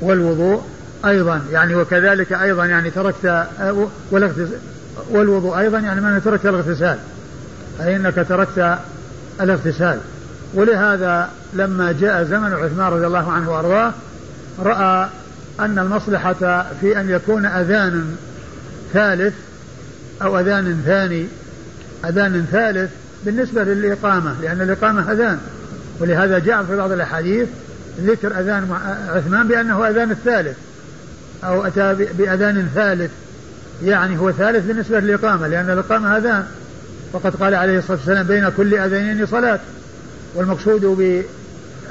والوضوء أيضا يعني وكذلك أيضا يعني تركت والوضوء أيضا يعني من تركت الاغتسال أي أنك تركت الاغتسال. ولهذا لما جاء زمن عثمان رضي الله عنه وأرضاه رأى أن المصلحة في أن يكون أذان ثالث أو أذان ثاني أذان ثالث بالنسبة للإقامة لأن الإقامة أذان. ولهذا جاء في بعض الأحاديث ذكر أذان عثمان بأنه أذان الثالث أو أتى بأذان ثالث. يعني هو ثالث بالنسبة للإقامة لأن الإقامة أذان وقد قال عليه الصلاة والسلام بين كل أذانين صلاة. والمقصود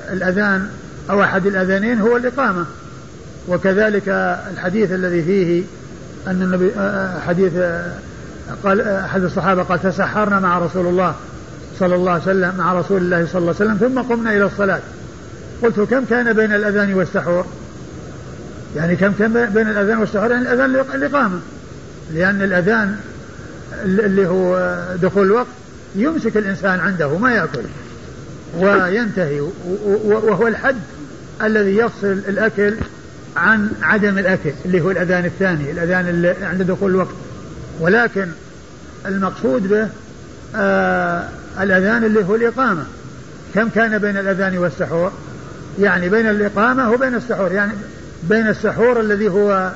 بالأذان أو أحد الأذانين هو الإقامة. وكذلك الحديث الذي فيه أن النبي حديث قال أحد الصحابة قال تسحرنا مع رسول الله صلى الله عليه وسلم مع رسول الله صلى الله عليه وسلم ثم قمنا إلى الصلاة. قلت كم كان بين الأذان والسحور؟ يعني كم كان بين الأذان والسحور؟ يعني الأذان الإقامة. لأن الأذان اللي هو دخول الوقت يمسك الإنسان عنده ما يأكل. وينتهي. وهو الحد الذي يفصل الأكل عن عدم الأكل اللي هو الأذان الثاني الأذان اللي عند دخول الوقت. ولكن المقصود به آه الأذان اللي هو الإقامة. كم كان بين الأذان والسحور؟ يعني بين الإقامة وبين السحور يعني بين السحور الذي هو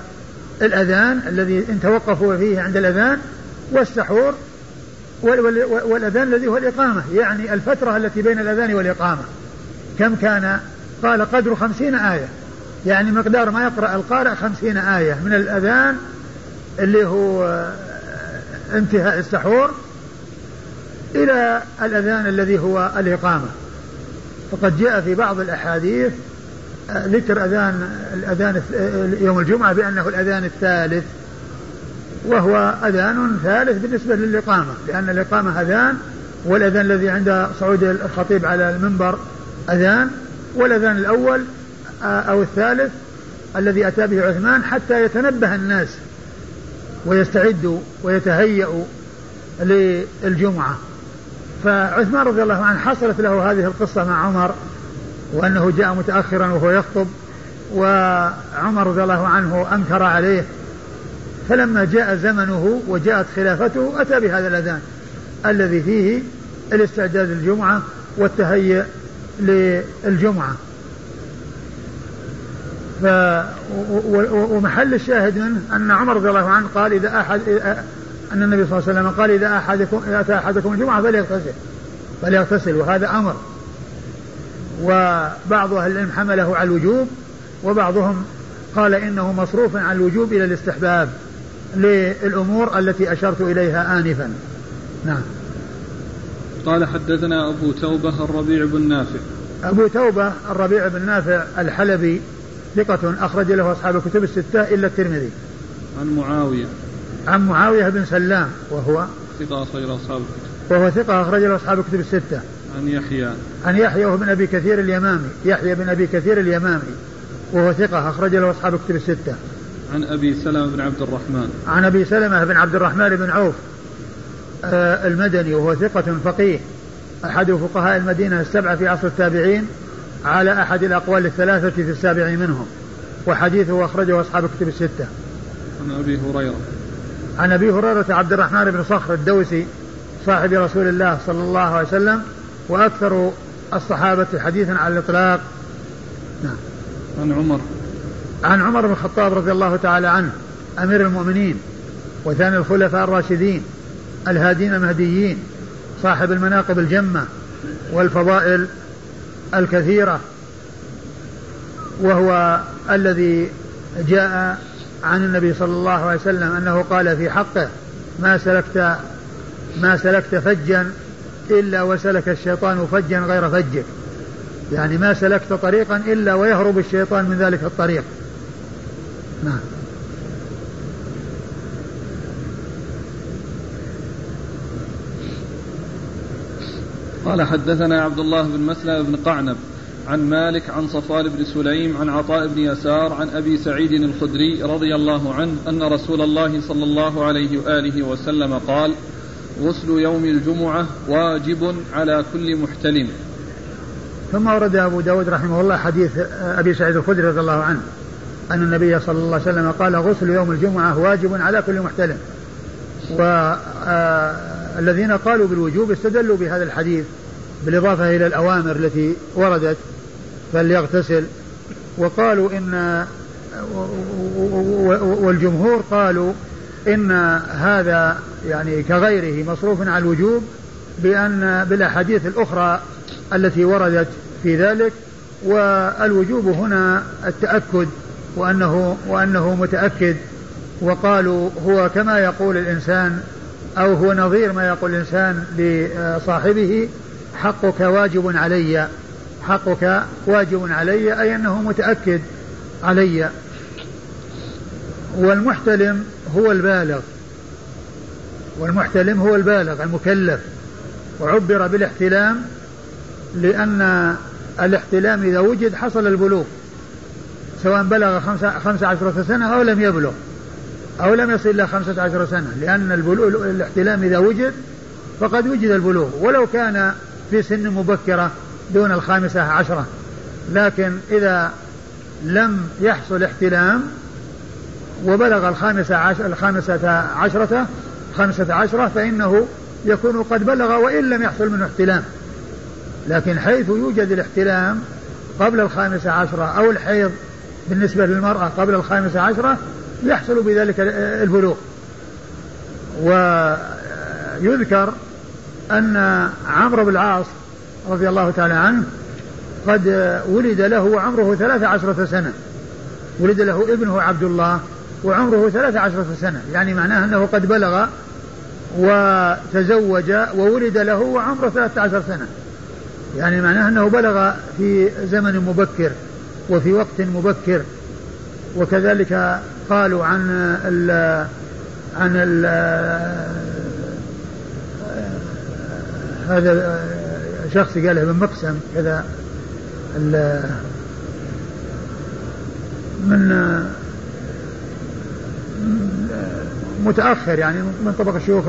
الأذان الذي إن توقفوا فيه عند الأذان والسحور والأذان الذي هو الإقامة يعني الفترة التي بين الأذان والإقامة. كم كان؟ قال قدر خمسين آية. يعني مقدار ما يقرأ القارئ خمسين آية من الأذان اللي هو انتهاء السحور إلى الأذان الذي هو الإقامة. فقد جاء في بعض الأحاديث ذكر أذان الأذان يوم الجمعة بأنه الأذان الثالث وهو أذان ثالث بالنسبة للإقامة لأن الإقامة أذان والأذان الذي عند صعود الخطيب على المنبر أذان والأذان الأول أو الثالث الذي أتى به عثمان حتى يتنبه الناس ويستعدوا ويتهيأوا للجمعة. فعثمان رضي الله عنه حصلت له هذه القصة مع عمر وأنه جاء متأخرا وهو يخطب وعمر رضي الله عنه أنكر عليه. فلما جاء زمنه وجاءت خلافته أتى بهذا الأذان الذي فيه الاستعداد للجمعة والتهيئ للجمعة. ف ومحل الشاهد منه أن عمر رضي الله عنه قال إذا أحد أن النبي صلى الله عليه وسلم قال إذا أحدكم أتى أحدكم الجمعة فليغتسل. فليغتسل وهذا أمر. وبعض أهل العلم حمله على الوجوب وبعضهم قال إنه مصروف عن الوجوب إلى الاستحباب للأمور التي أشرت إليها آنفا. نعم. قال حدثنا أبو توبة الربيع بن نافع. أبو توبة الربيع بن نافع الحلبي ثقة أخرج له أصحاب الكتب الستة إلا الترمذي. عن معاوية. عن معاوية بن سلام وهو ثقة أخرج له أصحاب الكتب. وهو ثقة أخرج له أصحاب الكتب الستة. عن يحيى. عن يحيى وهو بن أبي كثير اليمامي. يحيى بن أبي كثير اليمامي وهو ثقة أخرج له أصحاب الكتب الستة. عن أبي سلمة بن عبد الرحمن. عن أبي سلمة بن عبد الرحمن بن عوف آه المدني وهو ثقة فقيه. أحد فقهاء المدينة السبعة في عصر التابعين على أحد الأقوال الثلاثة في السابع منهم. وحديثه أخرجه أصحاب الكتب الستة. عن أبي هريرة. عن أبي هريرة عبد الرحمن بن صخر الدوسي صاحب رسول الله صلى الله عليه وسلم وأكثر الصحابة حديثا على الإطلاق. نعم. عن عمر. عن عمر بن الخطاب رضي الله تعالى عنه أمير المؤمنين وثاني الخلفاء الراشدين الهادين المهديين صاحب المناقب الجمة والفضائل الكثيرة وهو الذي جاء عن النبي صلى الله عليه وسلم أنه قال في حقه ما سلكت ما سلكت فجا إلا وسلك الشيطان فجا غير فجك يعني ما سلكت طريقا إلا ويهرب الشيطان من ذلك الطريق. نعم. قال حدثنا عبد الله بن مسلم بن قعنب عن مالك عن صفوان بن سليم عن عطاء بن يسار عن أبي سعيد الخدري رضي الله عنه أن رسول الله صلى الله عليه وآله وسلم قال: غسل يوم الجمعة واجب على كل محتلم. ثم ورد أبو داود رحمه الله حديث أبي سعيد الخدري رضي الله عنه أن النبي صلى الله عليه وسلم قال غسل يوم الجمعة واجب على كل محتلم والذين قالوا بالوجوب استدلوا بهذا الحديث بالإضافة إلى الأوامر التي وردت فليغتسل. وقالوا إن والجمهور قالوا إن هذا يعني كغيره مصروف على الوجوب بأن بالأحاديث الأخرى التي وردت في ذلك والوجوب هنا التأكد وأنه وأنه متأكد. وقالوا هو كما يقول الإنسان أو هو نظير ما يقول الإنسان لصاحبه حقك واجب علي. حقك واجب علي أي أنه متأكد علي. والمحتلم هو البالغ. والمحتلم هو البالغ المكلف. وعبر بالاحتلام لأن الاحتلام إذا وجد حصل البلوغ سواء بلغ خمسة, خمسة عشرة سنة أو لم يبلغ أو لم يصل إلى خمسة عشر سنة لأن البلوغ الاحتلام إذا وجد فقد وجد البلوغ. ولو كان في سن مبكرة دون الخامسة عشرة. لكن إذا لم يحصل احتلام وبلغ الخامسة عشر الخامسة عشرة خمسة عشرة فإنه يكون قد بلغ وإن لم يحصل منه احتلام. لكن حيث يوجد الاحتلام قبل الخامسة عشرة أو الحيض بالنسبة للمرأة قبل الخامسة عشرة يحصل بذلك البلوغ. ويذكر أن عمرو بن العاص رضي الله تعالى عنه قد ولد له وعمره ثلاث عشرة سنة. ولد له ابنه عبد الله وعمره ثلاث عشرة سنة. يعني معناه أنه قد بلغ وتزوج وولد له وعمره ثلاث عشر سنة. يعني معناه أنه بلغ في زمن مبكر وفي وقت مبكر. وكذلك قالوا عن ال عن ال هذا شخص قاله ابن مقسم كذا من متأخر يعني من طبق الشيوخ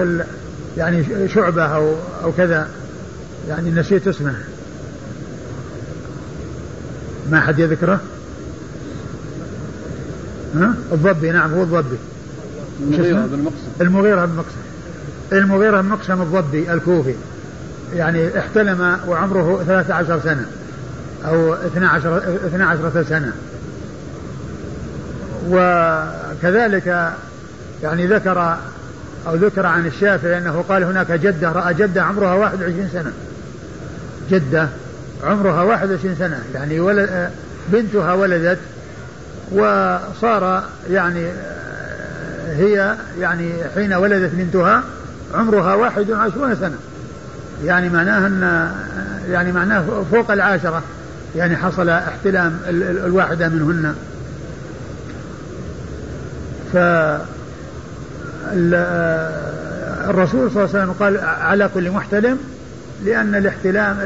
يعني شعبة أو أو كذا يعني نسيت اسمه. ما حد يذكره؟ ها؟ الضبي نعم هو الضبي. المغيرة بن مقسم. المغيرة بن مقسم. المغيرة بن مقسم الضبي الكوفي. يعني احتلم وعمره 13 سنة أو 12 12 سنة. وكذلك يعني ذكر أو ذكر عن الشافعي أنه قال هناك جدة رأى جدة عمرها 21 سنة. جدة عمرها 21 سنة يعني ولد بنتها ولدت وصار يعني هي يعني حين ولدت بنتها عمرها 21 سنة. يعني معناه أن يعني معناه فوق العاشرة. يعني حصل احتلام الواحدة منهن. ف الرسول صلى الله عليه وسلم قال على كل محتلم لأن الاحتلام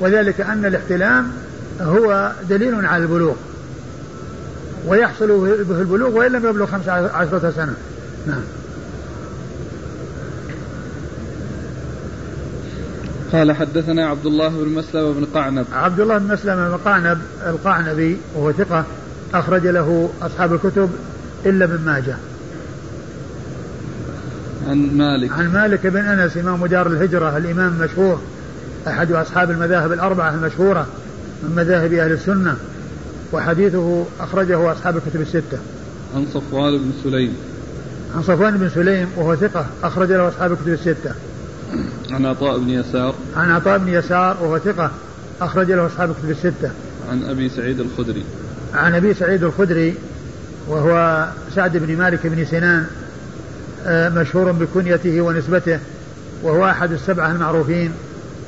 وذلك أن الاحتلام هو دليل على البلوغ. ويحصل به البلوغ وإن لم يبلغ خمس عشرة سنة. نعم. قال حدثنا عبد الله بن مسلم بن قعنب عبد الله بن مسلم بن قعنب القعنبي وهو ثقة أخرج له أصحاب الكتب إلا ابن ماجه عن مالك عن مالك بن أنس إمام دار الهجرة الإمام المشهور أحد أصحاب المذاهب الأربعة المشهورة من مذاهب أهل السنة وحديثه أخرجه أصحاب الكتب الستة. عن صفوان بن سليم. عن صفوان بن سليم وهو ثقة أخرج له أصحاب الكتب الستة. عن عطاء بن يسار. عن عطاء بن يسار وهو ثقة أخرج له أصحاب الكتب الستة. عن أبي سعيد الخدري. عن أبي سعيد الخدري وهو سعد بن مالك بن سنان آه، مشهور بكنيته ونسبته وهو أحد السبعة المعروفين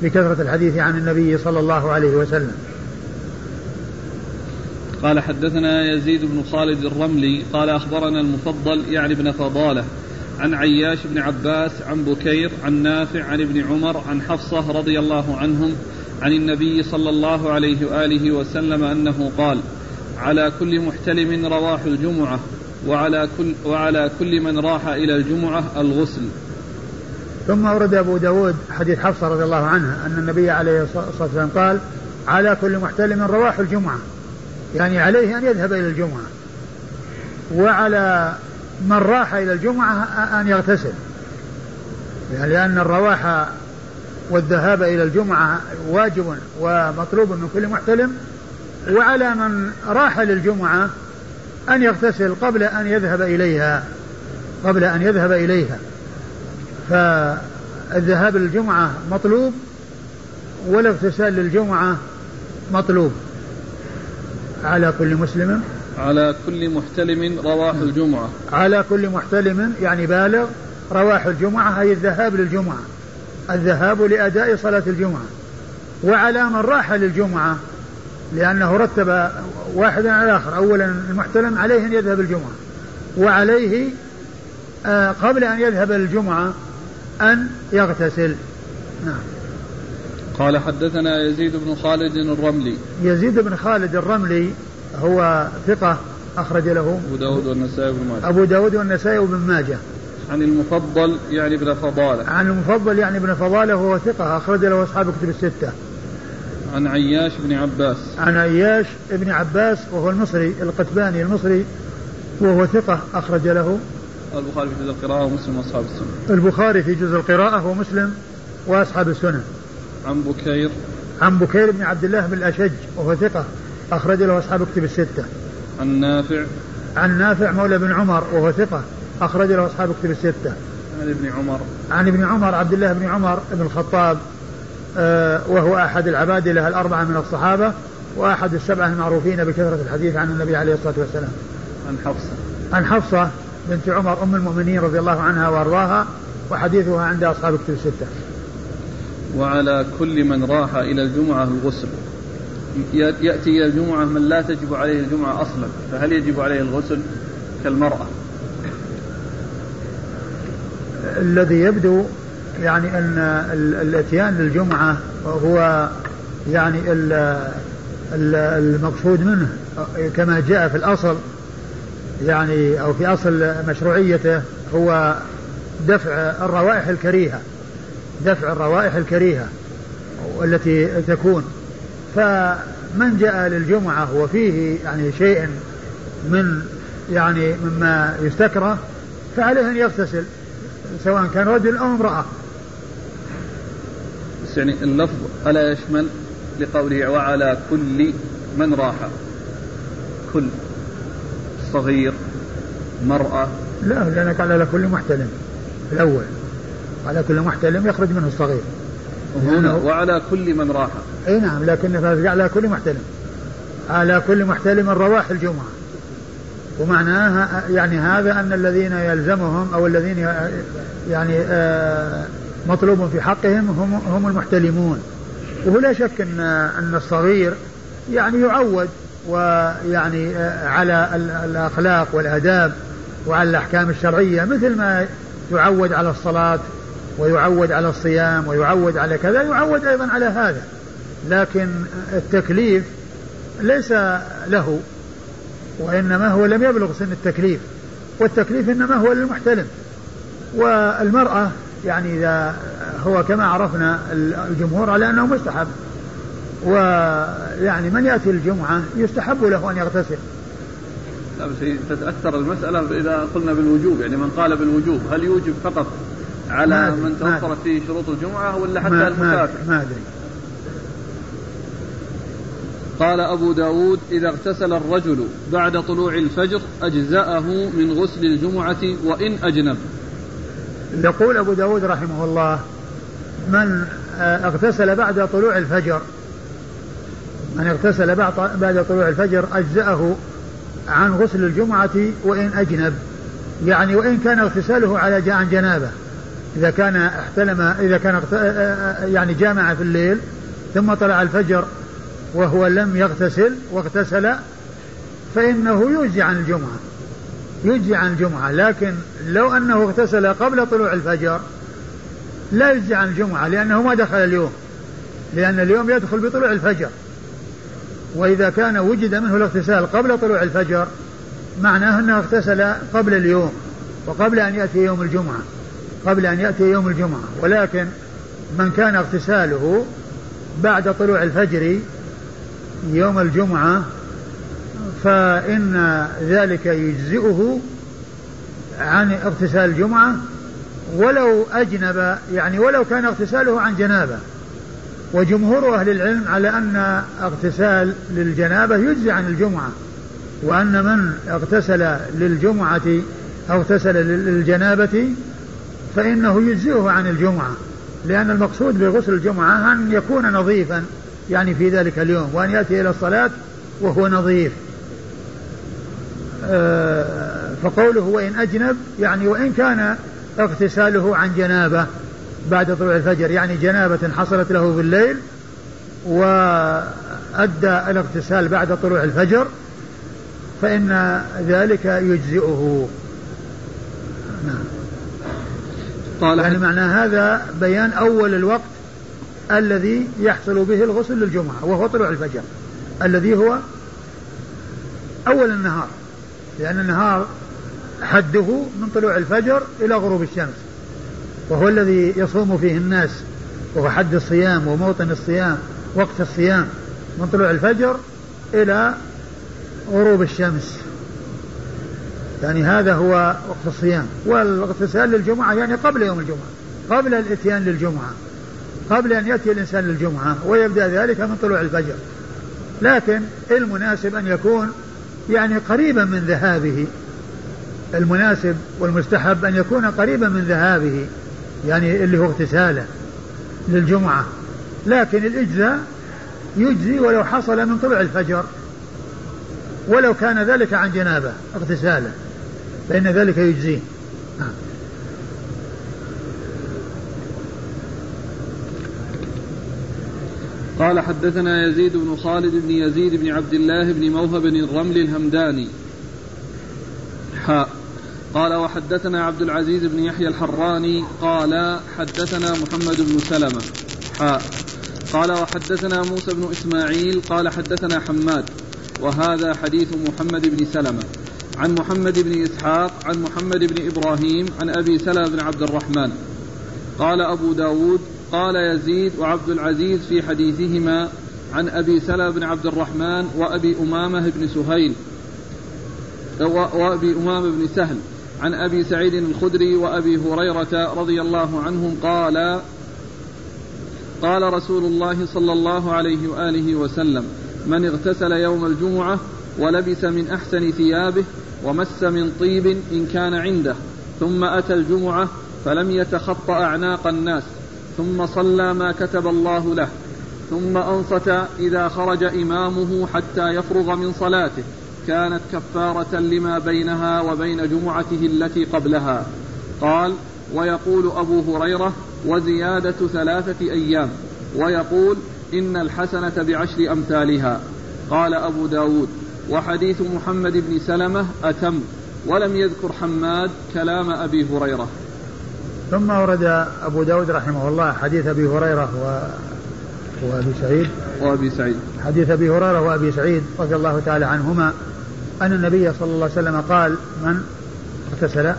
بكثرة الحديث عن النبي صلى الله عليه وسلم قال حدثنا يزيد بن خالد الرملي قال أخبرنا المفضل يعني ابن فضالة عن عياش بن عباس عن بكير عن نافع عن ابن عمر عن حفصة رضي الله عنهم عن النبي صلى الله عليه وآله وسلم أنه قال على كل محتلم رواح الجمعة وعلى كل وعلى كل من راح إلى الجمعة الغسل. ثم أورد أبو داود حديث حفصة رضي الله عنها أن النبي عليه الصلاة والسلام قال على كل محتلم رواح الجمعة. يعني عليه أن يذهب إلى الجمعة. وعلى من راح إلى الجمعة أن يغتسل. يعني لأن الرواح والذهاب إلى الجمعة واجب ومطلوب من كل محتلم وعلى من راح للجمعة أن يغتسل قبل أن يذهب إليها قبل أن يذهب إليها. فالذهاب للجمعة مطلوب والاغتسال للجمعة مطلوب على كل مسلم. على كل محتلم رواح الجمعة. على كل محتلم يعني بالغ رواح الجمعة أي الذهاب للجمعة. الذهاب لأداء صلاة الجمعة. وعلى من راح للجمعة لأنه رتب واحدا على الآخر أولا المحتلم عليه أن يذهب الجمعة. وعليه آه قبل أن يذهب للجمعة أن يغتسل. نعم. قال حدثنا يزيد بن خالد الرملي. يزيد بن خالد الرملي هو ثقة أخرج له أبو داود والنسائي بن ماجه. أبو داود والنسائي وابن ماجه. عن المفضل يعني ابن فضالة. عن المفضل يعني ابن فضالة وهو ثقة أخرج له أصحاب كتب الستة. عن عياش بن عباس. عن عياش بن عباس وهو المصري القتباني المصري وهو ثقة أخرج له. البخاري في جزء القراءة ومسلم وأصحاب السنة. البخاري في جزء القراءة ومسلم وأصحاب السنة. عن بكير. عن بكير بن عبد الله بن الأشج وهو ثقة أخرج له أصحاب كتب الستة. عن نافع. عن نافع مولى بن عمر وهو ثقة. أخرج له أصحاب كتب الستة. عن ابن عمر. عن ابن عمر عبد الله بن عمر بن الخطاب آه وهو أحد العبادلة الأربعة من الصحابة وأحد السبعة المعروفين بكثرة الحديث عن النبي عليه الصلاة والسلام. عن حفصة. عن حفصة بنت عمر أم المؤمنين رضي الله عنها وأرضاها وحديثها عند أصحاب كتب الستة. وعلى كل من راح إلى الجمعة الغسل. يأتي إلى الجمعة من لا تجب عليه الجمعة أصلا. فهل يجب عليه الغسل كالمرأة؟ الذي يبدو يعني أن الاتيان للجمعة هو يعني المقصود منه. كما جاء في الأصل يعني أو في أصل مشروعيته هو دفع الروائح الكريهة. دفع الروائح الكريهة التي تكون. فمن جاء للجمعة وفيه يعني شيء من يعني مما يستكره فعليه أن يغتسل سواء كان رجل أو امرأة. بس يعني اللفظ ألا يشمل لقوله وعلى كل من راح. كل. صغير مرأة. لا لأنك على كل محتلم الأول. على كل محتلم يخرج منه الصغير. وعلى كل من راح. اي نعم لكن على كل محتلم. على كل محتلم رواح الجمعة. ومعناها يعني هذا أن الذين يلزمهم أو الذين يعني آه، مطلوب في حقهم هم هم المحتلمون. وهو لا شك أن أن الصغير يعني يعود ويعني آه، على الأخلاق والآداب وعلى الأحكام الشرعية مثل ما يعود على الصلاة ويعود على الصيام ويعود على كذا يعود أيضا على هذا. لكن التكليف ليس له وإنما هو لم يبلغ سن التكليف. والتكليف إنما هو للمحتلم. والمرأة يعني إذا هو كما عرفنا الجمهور على أنه مستحب. ويعني من يأتي الجمعة يستحب له أن يغتسل. بس تتأثر المسألة إذا قلنا بالوجوب يعني من قال بالوجوب هل يوجب فقط على من توفرت فيه شروط الجمعة ولا حتى المسافر ما أدري قال أبو داود إذا اغتسل الرجل بعد طلوع الفجر أجزأه من غسل الجمعة وإن أجنب. يقول أبو داود رحمه الله من آه، اغتسل بعد طلوع الفجر من اغتسل بعد طلوع الفجر أجزأه عن غسل الجمعة وإن أجنب. يعني وإن كان اغتساله على عن جنابة. إذا كان احتلم إذا كان يعني جامع في الليل ثم طلع الفجر وهو لم يغتسل واغتسل فإنه يجزي عن الجمعة يجزي عن الجمعة. لكن لو أنه اغتسل قبل طلوع الفجر لا يجزي عن الجمعة لأنه ما دخل اليوم لأن اليوم يدخل بطلوع الفجر. وإذا كان وجد منه الاغتسال قبل طلوع الفجر معناه أنه اغتسل قبل اليوم وقبل أن يأتي يوم الجمعة. قبل أن يأتي يوم الجمعة ولكن من كان اغتساله بعد طلوع الفجر يوم الجمعة فإن ذلك يجزئه عن اغتسال الجمعة ولو أجنب يعني ولو كان اغتساله عن جنابة. وجمهور أهل العلم على أن اغتسال للجنابة يجزي عن الجمعة وأن من اغتسل للجمعة أو اغتسل للجنابة فإنه يجزئه عن الجمعة لأن المقصود بغسل الجمعة أن يكون نظيفا يعني في ذلك اليوم وأن يأتي إلى الصلاة وهو نظيف. آه، فقوله وإن أجنب يعني وإن كان اغتساله عن جنابة بعد طلوع الفجر يعني جنابة حصلت له بالليل وأدى الاغتسال بعد طلوع الفجر فإن ذلك يجزئه. نعم. قال يعني معنى هذا بيان أول الوقت الذي يحصل به الغسل للجمعة وهو طلوع الفجر الذي هو أول النهار لأن النهار حده من طلوع الفجر إلى غروب الشمس وهو الذي يصوم فيه الناس وهو حد الصيام وموطن الصيام وقت الصيام من طلوع الفجر إلى غروب الشمس. يعني هذا هو وقت الصيام. والاغتسال للجمعة يعني قبل يوم الجمعة قبل الاتيان للجمعة قبل أن يأتي الإنسان للجمعة ويبدأ ذلك من طلوع الفجر. لكن المناسب أن يكون يعني قريبا من ذهابه المناسب والمستحب أن يكون قريبا من ذهابه يعني اللي هو اغتساله للجمعة. لكن الإجزاء يجزي ولو حصل من طلوع الفجر ولو كان ذلك عن جنابة اغتساله. فإن ذلك يجزيه. نعم. قال حدثنا يزيد بن خالد بن يزيد بن عبد الله بن موهب بن الرمل الهمداني. حاء قال وحدثنا عبد العزيز بن يحيى الحراني قال حدثنا محمد بن سلمة. حاء قال وحدثنا موسى بن إسماعيل قال حدثنا حماد. وهذا حديث محمد بن سلمة. عن محمد بن إسحاق عن محمد بن إبراهيم عن أبي سلمة بن عبد الرحمن. قال أبو داود قال يزيد وعبد العزيز في حديثهما عن أبي سلمة بن عبد الرحمن وأبي أمامة بن سهيل. وأبي أمامة بن سهل. عن أبي سعيد الخدري وأبي هريرة رضي الله عنهم قال قال رسول الله صلى الله عليه وآله وسلم من اغتسل يوم الجمعة ولبس من أحسن ثيابه ومس من طيب إن كان عنده ثم أتى الجمعة فلم يتخط أعناق الناس ثم صلى ما كتب الله له ثم أنصت إذا خرج إمامه حتى يفرغ من صلاته كانت كفارة لما بينها وبين جمعته التي قبلها. قال ويقول أبو هريرة وزيادة ثلاثة أيام ويقول إن الحسنة بعشر أمثالها. قال أبو داود وحديث محمد بن سلمة أتم ولم يذكر حماد كلام أبي هريرة. ثم ورد أبو داود رحمه الله حديث أبي هريرة و... وأبي سعيد. وأبي سعيد. حديث أبي هريرة وأبي سعيد رضي الله تعالى عنهما أن النبي صلى الله عليه وسلم قال من اغتسل؟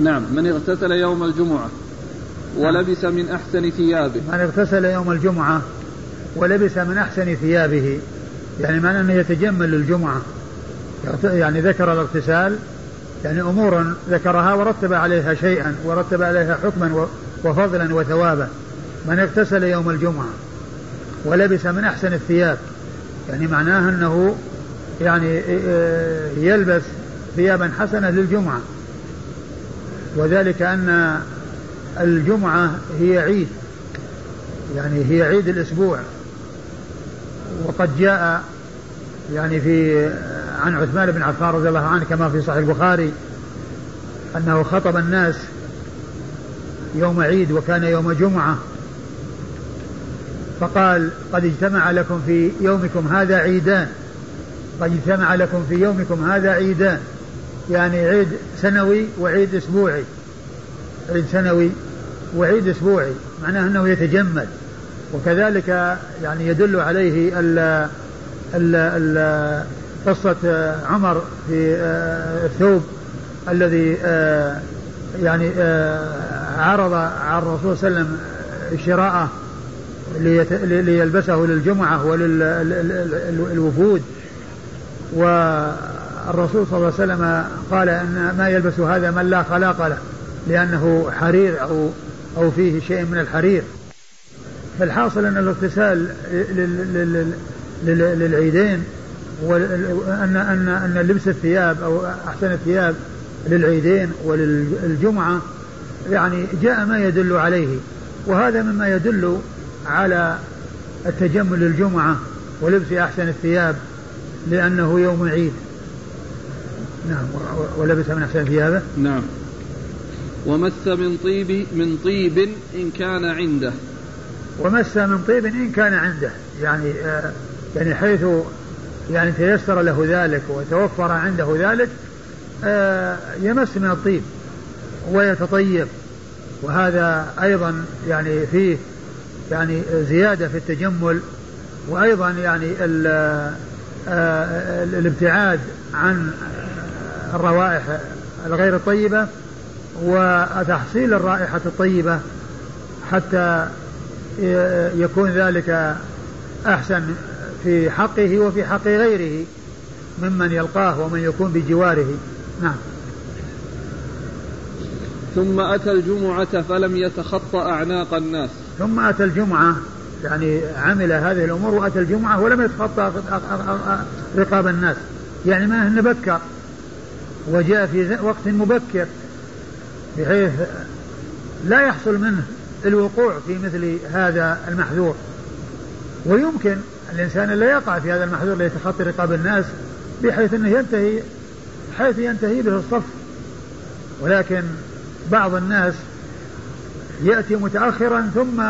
نعم من اغتسل يوم الجمعة ولبس من أحسن ثيابه. من اغتسل يوم الجمعة ولبس من أحسن ثيابه. يعني معنى أنه يتجمل للجمعة. يعني ذكر الاغتسال يعني أمورا ذكرها ورتب عليها شيئا ورتب عليها حكما وفضلا وثوابا. من اغتسل يوم الجمعة ولبس من أحسن الثياب يعني معناه أنه يعني يلبس ثيابا حسنة للجمعة. وذلك أن الجمعة هي عيد يعني هي عيد الأسبوع. وقد جاء يعني في عن عثمان بن عفان رضي الله عنه كما في صحيح البخاري أنه خطب الناس يوم عيد وكان يوم جمعة فقال قد اجتمع لكم في يومكم هذا عيدان قد اجتمع لكم في يومكم هذا عيدان يعني عيد سنوي وعيد أسبوعي عيد سنوي وعيد أسبوعي معناه أنه يتجمد وكذلك يعني يدل عليه ال ال قصة عمر في آه، الثوب الذي آه، يعني آه، عرض على الرسول صلى الله عليه وسلم شراءه ليلبسه للجمعة وللوفود والرسول صلى الله عليه وسلم قال أن ما يلبس هذا من لا خلاق له لأنه حرير أو أو فيه شيء من الحرير. فالحاصل أن الاغتسال للعيدين وأن أن أن لبس الثياب أو أحسن الثياب للعيدين وللجمعة يعني جاء ما يدل عليه وهذا مما يدل على التجمل للجمعة ولبس أحسن الثياب لأنه يوم عيد نعم ولبس من أحسن ثيابه؟ نعم. ومس من طيب من طيب إن كان عنده. ومس من طيب إن كان عنده. يعني آه يعني حيث يعني تيسر له ذلك وتوفر عنده ذلك آه يمس من الطيب ويتطيب. وهذا أيضا يعني فيه يعني زيادة في التجمل وأيضا يعني آه، الابتعاد عن الروائح الغير الطيبة وتحصيل الرائحة الطيبة حتى يكون ذلك أحسن في حقه وفي حق غيره ممن يلقاه ومن يكون بجواره. نعم. ثم أتى الجمعة فلم يتخطى أعناق الناس. ثم أتى الجمعة يعني عمل هذه الأمور وأتى الجمعة ولم يتخطى رقاب الناس. يعني ما أنه بكر وجاء في وقت مبكر بحيث لا يحصل منه الوقوع في مثل هذا المحذور. ويمكن الإنسان لا يقع في هذا المحذور ليتخطي رقاب الناس بحيث أنه ينتهي حيث ينتهي به الصف. ولكن بعض الناس يأتي متأخرا ثم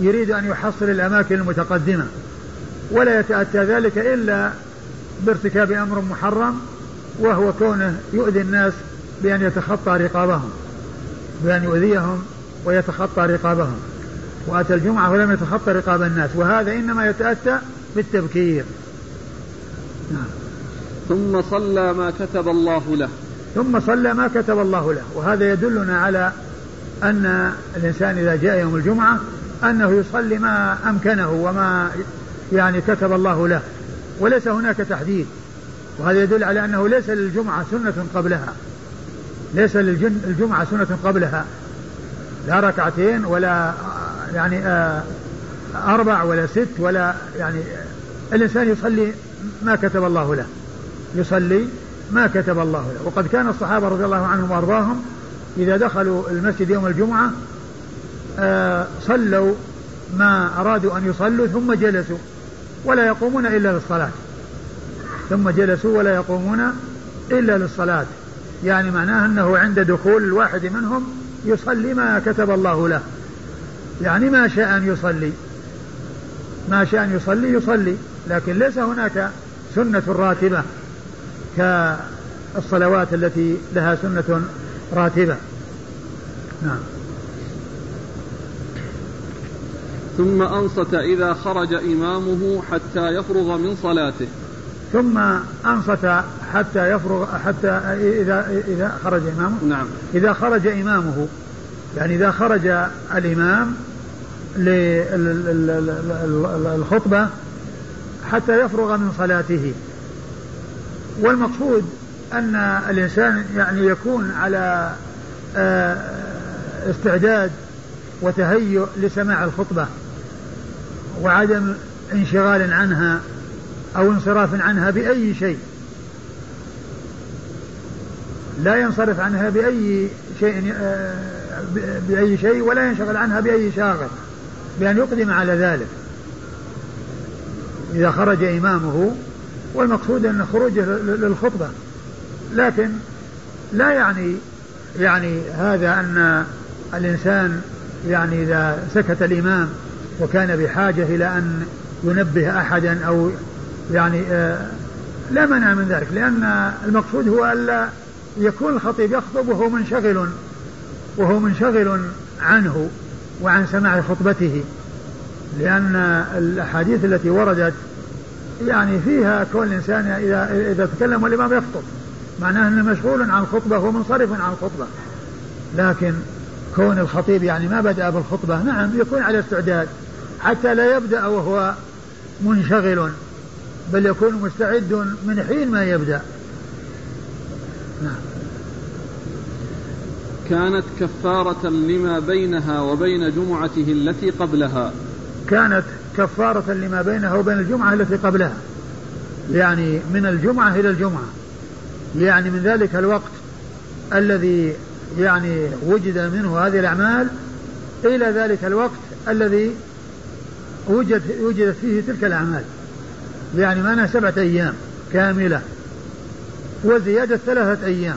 يريد أن يحصل الأماكن المتقدمة ولا يتأتى ذلك إلا بارتكاب أمر محرم وهو كونه يؤذي الناس بأن يتخطى رقابهم بأن يؤذيهم ويتخطى رقابهم. وأتى الجمعة ولم يتخطى رقاب الناس. وهذا إنما يتأتى بالتبكير. نعم. ثم صلى ما كتب الله له. ثم صلى ما كتب الله له. وهذا يدلنا على أن الإنسان إذا جاء يوم الجمعة أنه يصلي ما أمكنه وما يعني كتب الله له. وليس هناك تحديد. وهذا يدل على أنه ليس للجمعة سنة قبلها. ليس للجمعة سنة قبلها. لا ركعتين ولا يعني آه، أربع ولا ست ولا يعني الإنسان يصلي ما كتب الله له. يصلي ما كتب الله له. وقد كان الصحابة رضي الله عنهم وأرضاهم إذا دخلوا المسجد يوم الجمعة آه، صلوا ما أرادوا أن يصلوا ثم جلسوا ولا يقومون إلا للصلاة. ثم جلسوا ولا يقومون إلا للصلاة. يعني معناه أنه عند دخول الواحد منهم يصلي ما كتب الله له. يعني ما شاء أن يصلي. ما شاء أن يصلي يصلي. لكن ليس هناك سنة راتبة كالصلوات التي لها سنة راتبة. نعم. ثم أنصت إذا خرج إمامه حتى يفرغ من صلاته. ثم أنصت حتى يفرغ حتى إذا إذا خرج إمامه؟ نعم. إذا خرج إمامه يعني إذا خرج الإمام للخطبة حتى يفرغ من صلاته. والمقصود أن الإنسان يعني يكون على آه، استعداد وتهيؤ لسماع الخطبة وعدم انشغال عنها أو انصراف عنها بأي شيء. لا ينصرف عنها بأي شيء آه، بأي شيء ولا ينشغل عنها بأي شاغل بأن يقدم على ذلك. إذا خرج إمامه والمقصود أن خروجه للخطبة. لكن لا يعني يعني هذا أن الإنسان يعني إذا سكت الإمام وكان بحاجة إلى أن ينبه أحدا أو يعني آه، لا منع من ذلك لأن المقصود هو ألا يكون الخطيب يخطب وهو منشغل وهو منشغل عنه وعن سماع خطبته لأن الأحاديث التي وردت يعني فيها كون الإنسان إذا إذا تكلم والإمام يخطب معناه أنه مشغول عن الخطبة ومنصرف عن الخطبة لكن كون الخطيب يعني ما بدأ بالخطبة نعم يكون على استعداد حتى لا يبدأ وهو منشغل بل يكون مستعد من حين ما يبدأ. كانت كفارة لما بينها وبين جمعته التي قبلها. كانت كفارة لما بينها وبين الجمعة التي قبلها. يعني من الجمعة إلى الجمعة. يعني من ذلك الوقت الذي يعني وجد منه هذه الأعمال إلى ذلك الوقت الذي وجد وجدت فيه تلك الأعمال. يعني معناها سبعة أيام كاملة. وزيادة ثلاثة أيام.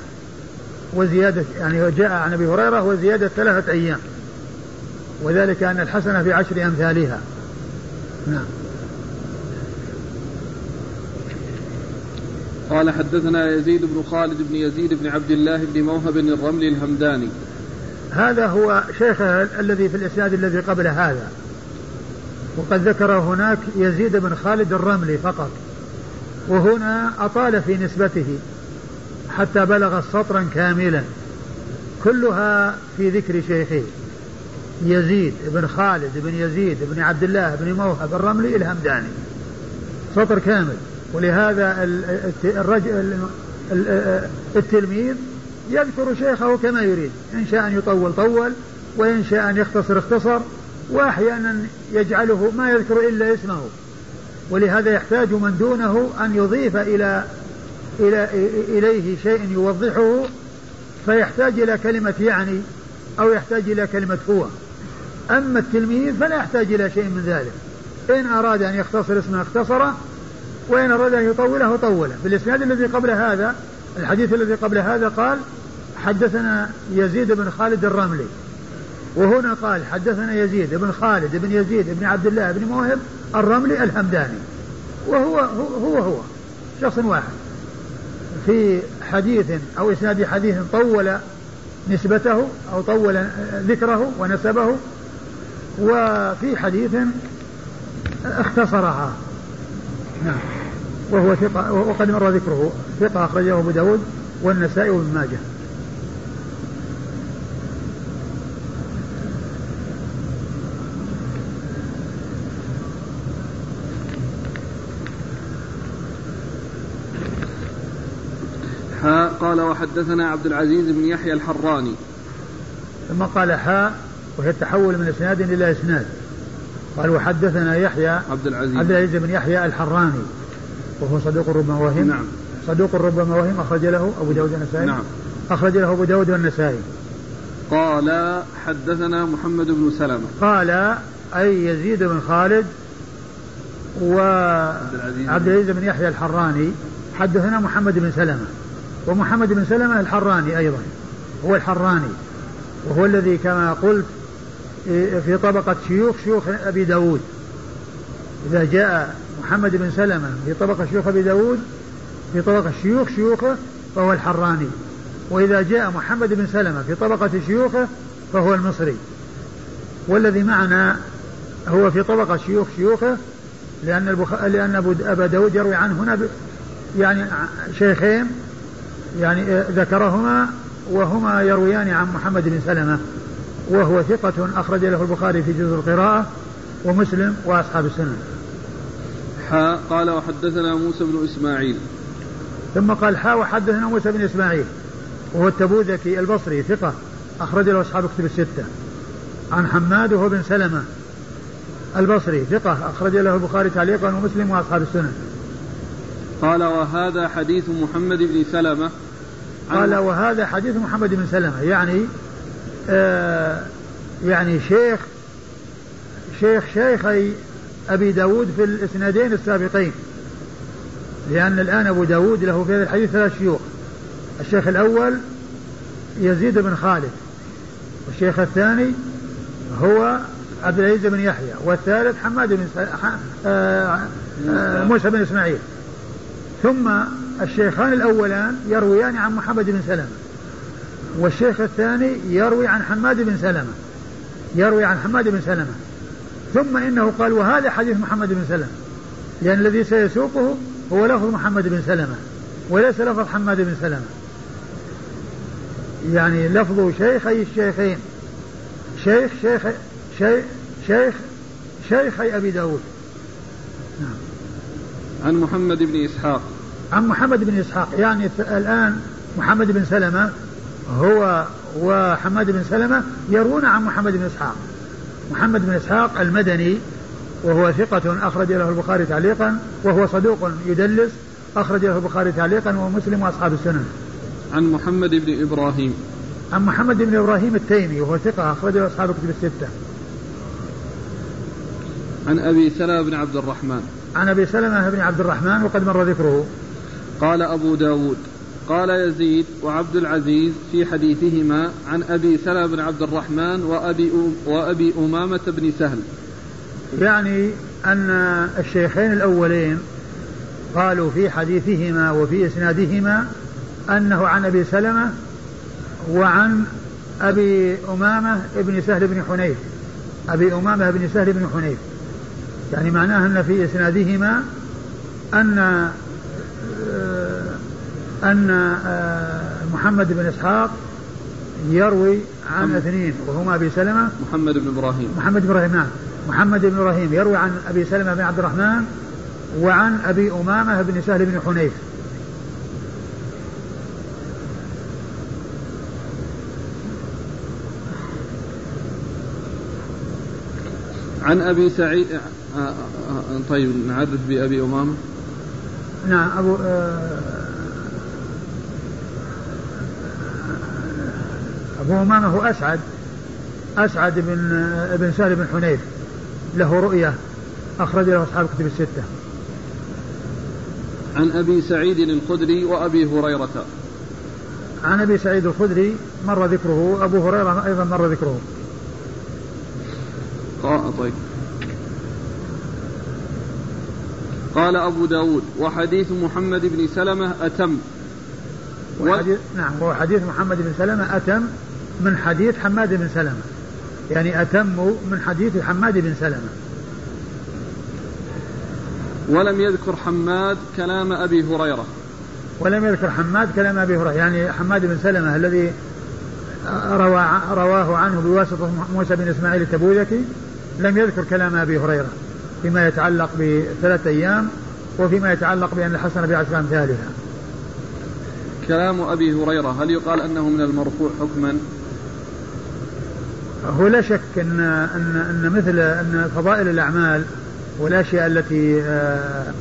وزيادة يعني جاء عن أبي هريرة وزيادة ثلاثة أيام. وذلك أن الحسنة في عشر أمثالها. نعم. قال حدثنا يزيد بن خالد بن يزيد بن عبد الله بن موهب الرملي الهمداني. هذا هو شيخه الذي في الإسناد الذي قبل هذا. وقد ذكر هناك يزيد بن خالد الرملي فقط. وهنا أطال في نسبته. حتى بلغ سطرا كاملا. كلها في ذكر شيخه. يزيد بن خالد بن يزيد بن عبد الله بن موهب الرملي الهمداني سطر كامل. ولهذا الرجل التلميذ يذكر شيخه كما يريد. إن شاء أن يطول طول وإن شاء أن يختصر اختصر وأحيانا يجعله ما يذكر إلا اسمه. ولهذا يحتاج من دونه أن يضيف إلى إلى إليه شيء يوضحه فيحتاج إلى كلمة يعني أو يحتاج إلى كلمة هو. أما التلميذ فلا يحتاج إلى شيء من ذلك. إن أراد أن يختصر اسمه اختصره وإن أراد أن يطوله طوله. في الإسناد الذي قبل هذا الحديث الذي قبل هذا قال حدثنا يزيد بن خالد الرملي. وهنا قال حدثنا يزيد بن خالد بن يزيد بن عبد الله بن موهب الرملي الحمداني وهو هو هو, هو شخص واحد. في حديث أو إسناد حديث طول نسبته أو طول ذكره ونسبه وفي حديث اختصرها. نعم. وهو ثقة وقد مر ذكره ثقة أخرجه أبو داود والنسائي وابن ماجه حاء قال وحدثنا عبد العزيز بن يحيى الحراني. ثم قال حاء وهي التحول من إسناد إلى إسناد. قال وحدثنا يحيى عبد العزيز. عبد العزيز بن يحيى الحراني وهو صدوق ربما وهم نعم. صدوق ربما وهم أخرج له أبو داود والنسائي. نعم. أخرج له أبو داود والنسائي. قال حدثنا محمد بن سلمة. قال أي يزيد بن خالد وعبد العزيز بن يحيى الحراني. حدثنا محمد بن سلمة. ومحمد بن سلمة الحراني أيضا هو الحراني وهو الذي كما قلت في طبقة شيوخ شيوخ أبي داود. إذا جاء محمد بن سلمة في طبقة شيوخ أبي داود في طبقة شيوخ شيوخه فهو الحراني. وإذا جاء محمد بن سلمة في طبقة شيوخه فهو المصري. والذي معنا هو في طبقة شيوخ شيوخه لأن البخ... لأن أبا داود يروي عنه هنا ب... يعني شيخين يعني ذكرهما وهما يرويان عن محمد بن سلمة وهو ثقة أخرج له البخاري في جزء القراءة ومسلم وأصحاب السنة. حاء قال وحدثنا موسى بن إسماعيل. ثم قال حاء وحدثنا موسى بن إسماعيل وهو التبوذكي البصري ثقة أخرج له أصحاب كتب الستة. عن حماد وهو بن سلمة البصري ثقة أخرج له البخاري تعليقا ومسلم وأصحاب السنة. قال وهذا حديث محمد بن سلمة. قال وهذا حديث محمد بن سلمة. يعني آه يعني شيخ شيخ شيخي أبي داود في الإسنادين السابقين. لأن الآن أبو داود له في هذا الحديث ثلاث شيوخ. الشيخ الأول يزيد بن خالد والشيخ الثاني هو عبد العزيز بن يحيى والثالث حماد بن آه، آه، موسى بن إسماعيل. ثم الشيخان الأولان يرويان عن محمد بن سلمة والشيخ الثاني يروي عن حماد بن سلمة يروي عن حماد بن سلمة. ثم إنه قال وهذا حديث محمد بن سلمة لأن الذي سيسوقه هو لفظ محمد بن سلمة وليس لفظ حماد بن سلمة. يعني لفظ شيخي الشيخين شيخ شيخ شيخ شيخ شيخي أبي داود. نعم. عن محمد بن إسحاق عن محمد بن إسحاق. يعني الآن محمد بن سلمة هو وحماد بن سلمة يروون عن محمد بن إسحاق. محمد بن إسحاق المدني وهو ثقة أخرج له البخاري تعليقا وهو صدوق يدلس أخرج له البخاري تعليقا ومسلم وأصحاب السنن. عن محمد بن إبراهيم. عن محمد بن إبراهيم التيمي وهو ثقة أخرج له أصحاب الكتب الستة. عن أبي سلمة بن عبد الرحمن. عن أبي سلمة بن عبد الرحمن وقد مر ذكره. قال أبو داود قال يزيد وعبد العزيز في حديثهما عن أبي سلمة بن عبد الرحمن وأبي, وأبي أمامة بن سهل. يعني أن الشيخين الأولين قالوا في حديثهما وفي إسنادهما أنه عن أبي سلمة وعن أبي أمامة بن سهل بن حنيف. أبي أمامة بن سهل بن حنيف. يعني معناه أن في إسنادهما أن أن آه، محمد بن إسحاق يروي عن اثنين وهما أبي سلمة. محمد بن إبراهيم. محمد بن إبراهيم نعم. محمد بن إبراهيم يروي عن أبي سلمة بن عبد الرحمن وعن أبي أمامة بن سهل بن حنيف. عن أبي سعيد آه، آه، آه، طيب نعرف بأبي أمامة. نعم أبو ابو امامه هو أسعد أسعد بن ابن سهل بن حنيف. له رؤية أخرج له أصحاب الكتب الستة. عن أبي سعيد الخدري وأبي هريرة. عن أبي سعيد الخدري مر ذكره أبو هريرة أيضا مر ذكره. طيب. قال أبو داود وحديث محمد بن سلمة أتم. وحديث نعم وهو حديث محمد بن سلمة أتم من حديث حماد بن سلمة. يعني أتم من حديث حماد بن سلمة. ولم يذكر حماد كلام أبي هريرة. ولم يذكر حماد كلام أبي هريرة. يعني حماد بن سلمة الذي رواه عنه بواسطة موسى بن إسماعيل التبوذكي لم يذكر كلام أبي هريرة. فيما يتعلق بثلاثة أيام وفيما يتعلق بأن الحسن بعشر أمثالها كلام أبي هريرة هل يقال أنه من المرفوع حكما؟ هو لا شك أن, أن, أن مثل أن فضائل الأعمال والأشياء التي آه،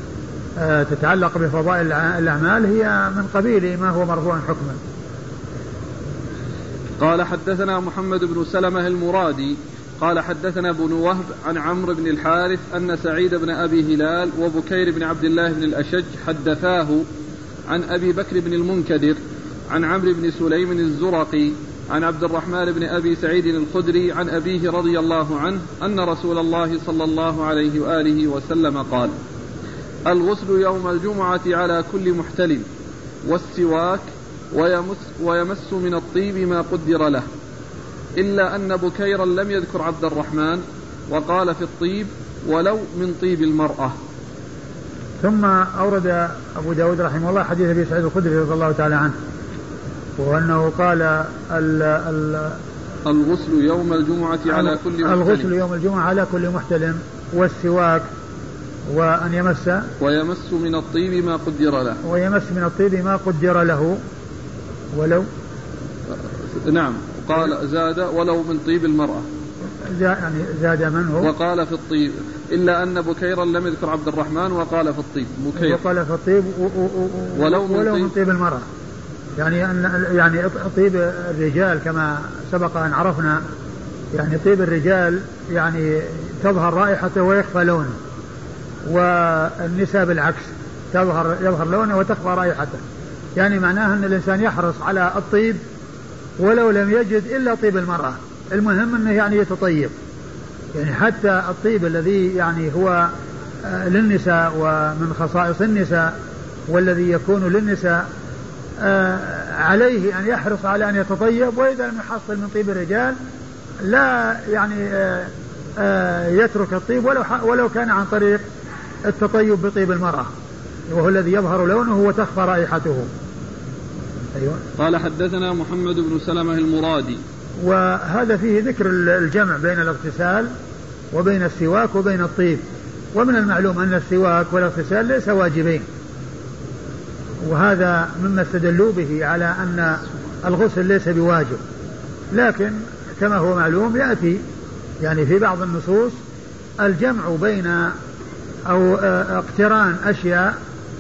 آه، تتعلق بفضائل الأعمال هي من قبيل ما هو مرفوع حكما. قال حدثنا محمد بن سلمة المرادي قال حدثنا ابن وهب عن عمرو بن الحارث أن سعيد بن أبي هلال وبكير بن عبد الله بن الأشج حدثاه عن أبي بكر بن المنكدر عن عمرو بن سليم الزرقي عن عبد الرحمن بن أبي سعيد الخدري عن أبيه رضي الله عنه أن رسول الله صلى الله عليه وآله وسلم قال الغسل يوم الجمعة على كل محتلم والسواك ويمس, ويمس من الطيب ما قدر له. إلا أن بكيرا لم يذكر عبد الرحمن وقال في الطيب ولو من طيب المرأة. ثم أورد أبو داود رحمه الله حديث أبي سعيد الخدري رضي الله تعالى عنه وأنه قال ال ال الغسل يوم الجمعة على كل محتلم الغسل يوم الجمعة على كل محتلم والسواك وأن يمس ويمس من الطيب ما قدر له. ويمس من الطيب ما قدر له ولو نعم. قال زاد ولو من طيب المرأة. يعني زاد من هو؟ وقال في الطيب. إلا أن بكيرا لم يذكر عبد الرحمن وقال في الطيب. بكير. وقال في الطيب و و و ولو, من, ولو طيب من طيب. المرأة. يعني أن يعني طيب الرجال كما سبق أن عرفنا. يعني طيب الرجال يعني تظهر رائحته ويخفى لونه. والنساء بالعكس تظهر يظهر لونه وتخفى رائحته. يعني معناه أن الإنسان يحرص على الطيب ولو لم يجد إلا طيب المرأة. المهم أنه يعني يتطيب. يعني حتى الطيب الذي يعني هو آه، للنساء ومن خصائص النساء والذي يكون للنساء آه، عليه أن يحرص على أن يتطيب. وإذا لم يحصل من طيب الرجال لا يعني آه، يترك الطيب ولو ولو كان عن طريق التطيب بطيب المرأة. وهو الذي يظهر لونه وتخفى رائحته. أيوة. قال حدثنا محمد بن سلمة المرادي. وهذا فيه ذكر الجمع بين الاغتسال وبين السواك وبين الطيب. ومن المعلوم أن السواك والاغتسال ليس واجبين. وهذا مما استدلوا به على أن الغسل ليس بواجب. لكن كما هو معلوم يأتي يعني في بعض النصوص الجمع بين أو آه، اقتران أشياء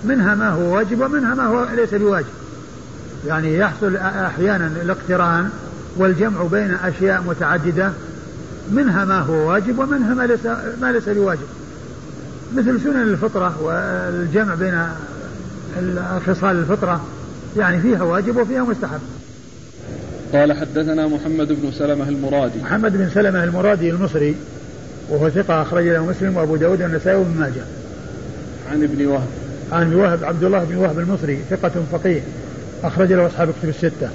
منها ما هو واجب ومنها ما هو ليس بواجب. يعني يحصل أحيانا الاقتران والجمع بين أشياء متعددة منها ما هو واجب ومنها ما ليس ما ليس بواجب مثل سنن الفطرة والجمع بين خصال الفطرة يعني فيها واجب وفيها مستحب. قال حدثنا محمد بن سلمة المرادي. محمد بن سلمة المرادي المصري وهو ثقة أخرج له مسلم وأبو داود والنسائي وابن ماجه. عن ابن وهب. عن ابن وهب عبد الله بن وهب المصري ثقة فقيه. أخرج له أصحاب كتب الستة.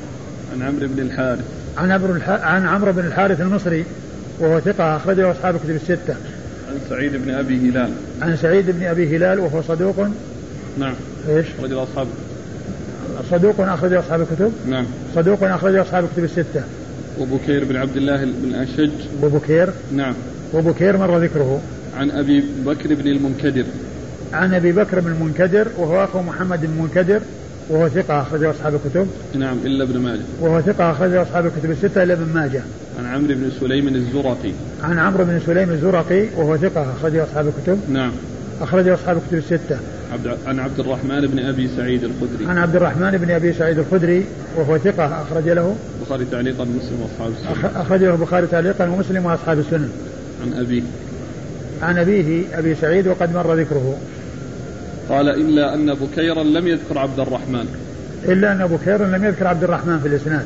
عن عمرو بن الحارث. عن عمرو عن عمرو بن الحارث المصري وهو ثقة أخرج له أصحاب كتب الستة. عن سعيد بن أبي هلال. عن سعيد بن أبي هلال وهو صدوق. نعم. إيش؟ أخرج أصحاب صدوق أخرج أصحاب الكتب؟ نعم. صدوق أخرج أصحاب الكتب الستة. وبكير بن عبد الله بن أشج. وبكير نعم. وبكير مر ذكره. عن أبي بكر بن المنكدر. عن أبي بكر بن المنكدر وهو أخو محمد بن المنكدر. وهو ثقة أخرج أصحاب الكتب. نعم إلا ابن ماجه. وهو ثقة أخرج أصحاب الكتب الستة إلا ابن ماجه. عن عمرو بن سليم الزرقي. عن عمرو بن سليم الزرقي وهو ثقة أخرج أصحاب الكتب. نعم. أخرج أصحاب الكتب الستة. عبد عن عبد الرحمن بن أبي سعيد الخدري. عن عبد الرحمن بن أبي سعيد الخدري وهو ثقة أخرج له. البخاري تعليقا مسلم وأصحاب السنن. أخرج له البخاري تعليقا ومسلم وأصحاب السنن. عن أبيه. عن أبيه أبي سعيد وقد مر ذكره. قال إلا أن بكيرا لم يذكر عبد الرحمن. إلا أن بكير لم يذكر عبد الرحمن في الإسناد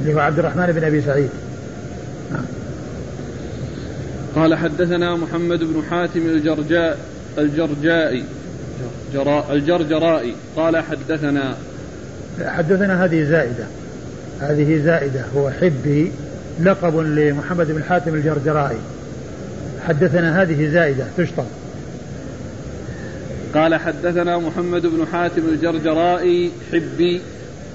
اللي هو عبد الرحمن بن أبي سعيد. نعم. قال حدثنا محمد بن حاتم الجرجاء الجرجائي جراء الجرجرائي. قال حدثنا. حدثنا هذه زائدة. هذه زائدة هو حبي لقب لمحمد بن حاتم الجرجرائي. حدثنا هذه زائدة تشطب. قال حدثنا محمد بن حاتم الجرجرائي حبي.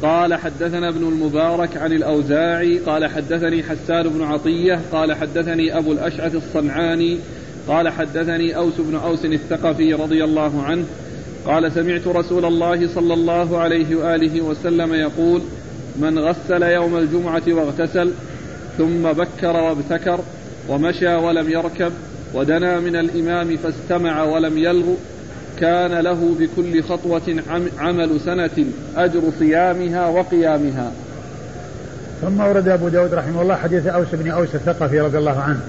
قال حدثنا ابن المبارك عن الأوزاعي. قال حدثني حسان بن عطية. قال حدثني أبو الأشعث الصنعاني. قال حدثني أوس بن أوس الثقفي رضي الله عنه. قال سمعت رسول الله صلى الله عليه وآله وسلم يقول من غسل يوم الجمعة واغتسل ثم بكر وابتكر ومشى ولم يركب ودنا من الإمام فاستمع ولم يلغ كان له بكل خطوة عمل سنة أجر صيامها وقيامها. ثم ورد أبو داود رحمه الله حديث أوس بن أوس الثقفي رضي الله عنه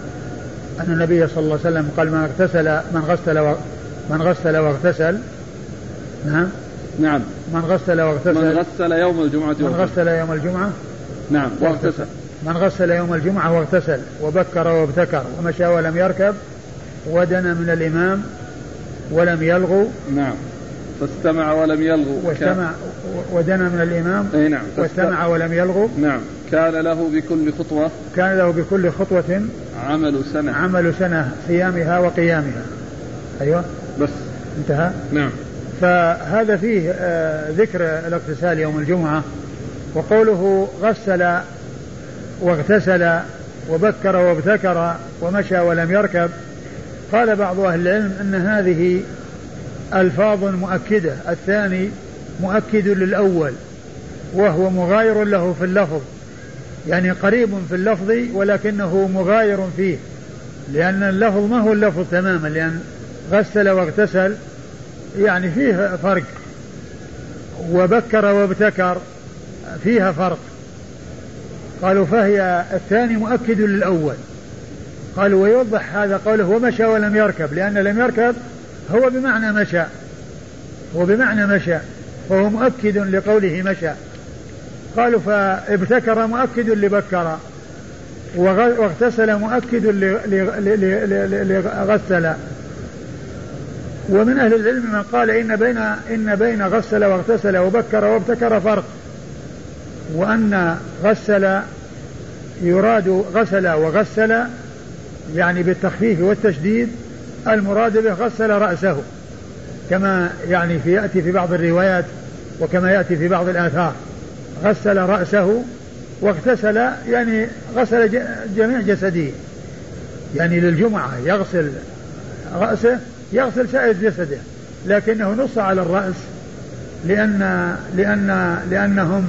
أن النبي صلى الله عليه وسلم قال من اغتسل من غسل و من غسل واغتسل نعم. نعم. من غسل واغتسل من غسل يوم الجمعة من غسل يوم الجمعة نعم. واغتسل. من غسل يوم الجمعة واغتسل وبكر وابتكر ومشى ولم يركب ودنا من الإمام ولم يلغوا. نعم. فاستمع ولم يلغوا. واستمع ودنا من الإمام. أي نعم. واستمع ولم يلغوا. نعم. كان له بكل خطوة. كان له بكل خطوة. عمل سنة. عمل سنة صيامها وقيامها. أيوة. بس. انتهى. نعم. فهذا فيه آه ذكر الاغتسال يوم الجمعة وقوله غسل واغتسل وبكر وابتكر ومشى ولم يركب. قال بعض أهل العلم أن هذه ألفاظ مؤكدة الثاني مؤكد للأول وهو مغاير له في اللفظ يعني قريب في اللفظ ولكنه مغاير فيه لأن اللفظ ما هو اللفظ تماما لأن غسل واغتسل يعني فيه فرق وبكر وابتكر فيها فرق قالوا فهي الثاني مؤكد للأول. قالوا ويوضح هذا قوله ومشى ولم يركب لأن لم يركب هو بمعنى مشى. هو بمعنى مشى وهو مؤكد لقوله مشى. قالوا فابتكر مؤكد لبكر واغتسل مؤكد لغسل ومن أهل العلم من قال إن بين إن بين غسل واغتسل وبكر وابتكر فرق وأن غسل يراد غسل وغسل يعني بالتخفيف والتشديد المراد به غسل رأسه كما يعني في يأتي في بعض الروايات وكما يأتي في بعض الآثار. غسل رأسه واغتسل يعني غسل جميع جسده. يعني للجمعة يغسل رأسه يغسل سائر جسده لكنه نص على الرأس لأن لأن لأنهم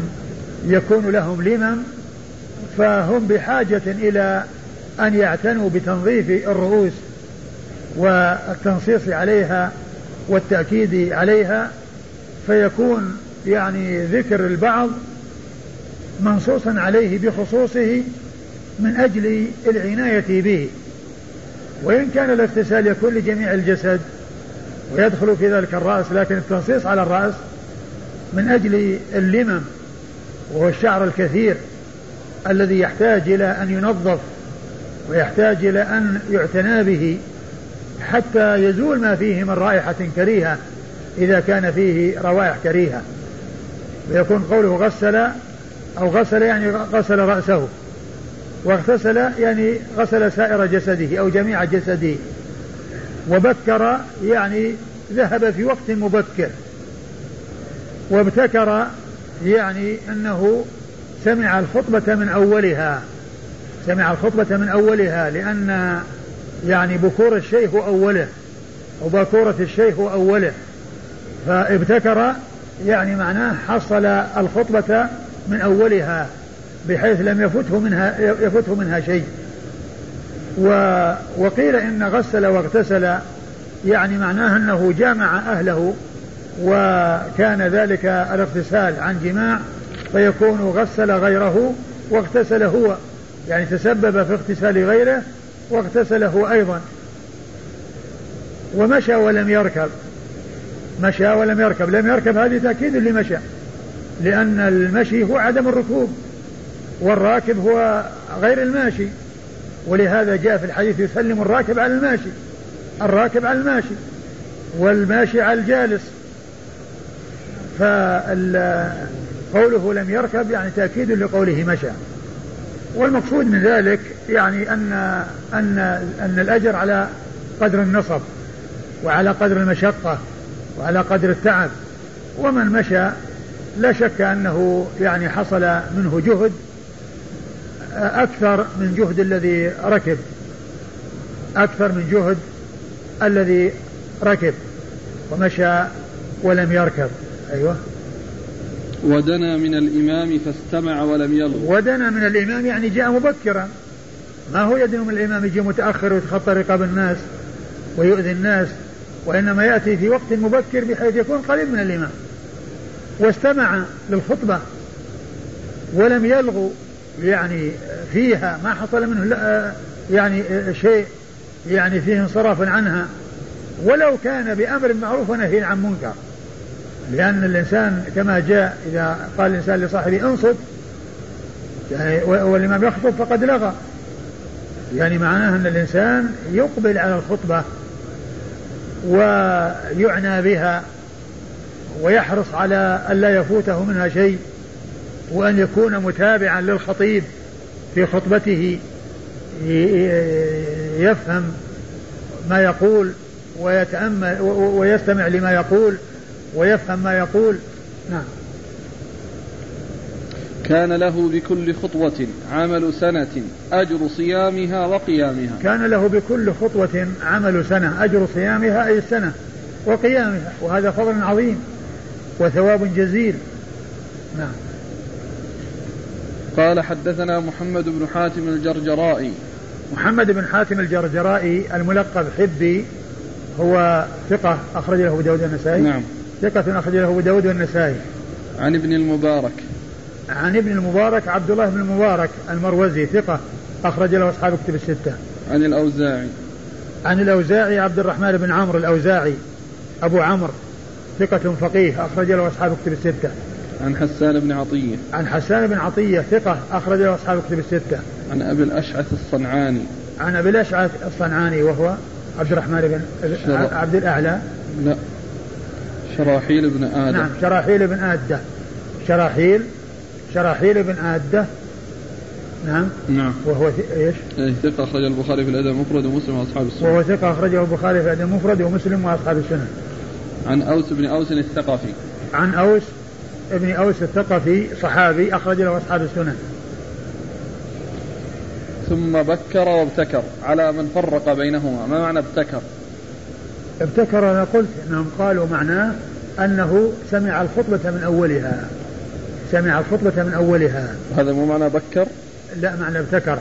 يكون لهم لمم فهم بحاجة إلى أن يعتنوا بتنظيف الرؤوس والتنصيص عليها والتأكيد عليها فيكون يعني ذكر البعض منصوصا عليه بخصوصه من أجل العناية به. وإن كان الاغتسال يكون لجميع الجسد ويدخل في ذلك الرأس لكن التنصيص على الرأس من أجل اللمم وهو الشعر الكثير الذي يحتاج إلى أن ينظف ويحتاج إلى أن يعتنى به حتى يزول ما فيه من رائحة كريهة إذا كان فيه روائح كريهة. ويكون قوله غسل أو غسل يعني غسل رأسه واغتسل يعني غسل سائر جسده أو جميع جسده. وبكر يعني ذهب في وقت مبكر. وابتكر يعني أنه سمع الخطبة من أولها. سمع الخطبة من أولها لأن يعني بكور الشيء هو أوله وبكورة الشيء هو أوله. فابتكر يعني معناه حصل الخطبة من أولها بحيث لم يفته منها يفته منها شيء. وقيل إن غسل واغتسل يعني معناه أنه جامع أهله وكان ذلك الاغتسال عن جماع فيكون غسل غيره واغتسل هو. يعني تسبب في اغتسال غيره واغتسل هو أيضا. ومشى ولم يركب. مشى ولم يركب. لم يركب هذه تأكيد لمشى. لأن المشي هو عدم الركوب والراكب هو غير الماشي. ولهذا جاء في الحديث يسلم الراكب على الماشي. الراكب على الماشي والماشي على الجالس. فقوله لم يركب يعني تأكيد لقوله مشى. والمقصود من ذلك يعني أن أن أن الأجر على قدر النصب وعلى قدر المشقة وعلى قدر التعب. ومن مشى لا شك أنه يعني حصل منه جهد أكثر من جهد الذي ركب أكثر من جهد الذي ركب ومشى ولم يركب. أيوه. ودنا من الإمام فاستمع ولم يلغ. ودنا من الإمام يعني جاء مبكرا. ما هو يدنو من الإمام يجي متأخر ويتخطى رقاب الناس ويؤذي الناس وإنما يأتي في وقت مبكر بحيث يكون قريب من الإمام. واستمع للخطبة ولم يلغو يعني فيها ما حصل منه يعني شيء يعني فيه انصراف عنها. ولو كان بأمر معروف ونهي عن منكر. لأن الإنسان كما جاء إذا قال الإنسان لصاحبه انصت يعني والإمام يخطب فقد لغى. يعني معناه أن الإنسان يقبل على الخطبة ويعنى بها ويحرص على ألا يفوته منها شيء وأن يكون متابعا للخطيب في خطبته يفهم ما يقول ويتأمل ويستمع لما يقول. ويفهم ما يقول. نعم. كان له بكل خطوة عمل سنة أجر صيامها وقيامها. كان له بكل خطوة عمل سنة أجر صيامها أي السنة وقيامها وهذا فضل عظيم وثواب جزيل. نعم. قال حدثنا محمد بن حاتم الجرجرائي. محمد بن حاتم الجرجرائي الملقب حبي هو ثقة أخرج له أبو داود النسائي نعم. ثقة أخرج له أبو داود والنسائي. عن ابن المبارك. عن ابن المبارك عبد الله بن المبارك المروزي ثقة أخرج له أصحاب كتب الستة. عن الأوزاعي. عن الأوزاعي عبد الرحمن بن عمرو الأوزاعي أبو عمرو ثقة فقيه أخرج له أصحاب كتب الستة. عن حسان بن عطية. عن حسان بن عطية ثقة أخرج له أصحاب كتب الستة. عن أبي الأشعث الصنعاني. عن أبي الأشعث الصنعاني وهو عبد الرحمن بن. عبد الأعلى. لا. شراحيل بن آدم. نعم شراحيل بن آدة شراحيل شراحيل بن آدة نعم. نعم. وهو إيش؟ إيه، ثقة أخرج البخاري في الأدب المفرد ومسلم وأصحاب السنة. وهو ثقة أخرجه البخاري في الأدب المفرد ومسلم وأصحاب السنة. عن أوس بن أوس الثقفي. عن أوس ابن أوس الثقفي صحابي أخرج له أصحاب السنن. ثم بكر وابتكر على من فرق بينهما. ما معنى ابتكر؟ ابتكر أنا قلت أنهم قالوا معناه أنه سمع الخطبة من أولها. سمع الخطبة من أولها. هذا مو معنى بكر؟ لا معنى ابتكر.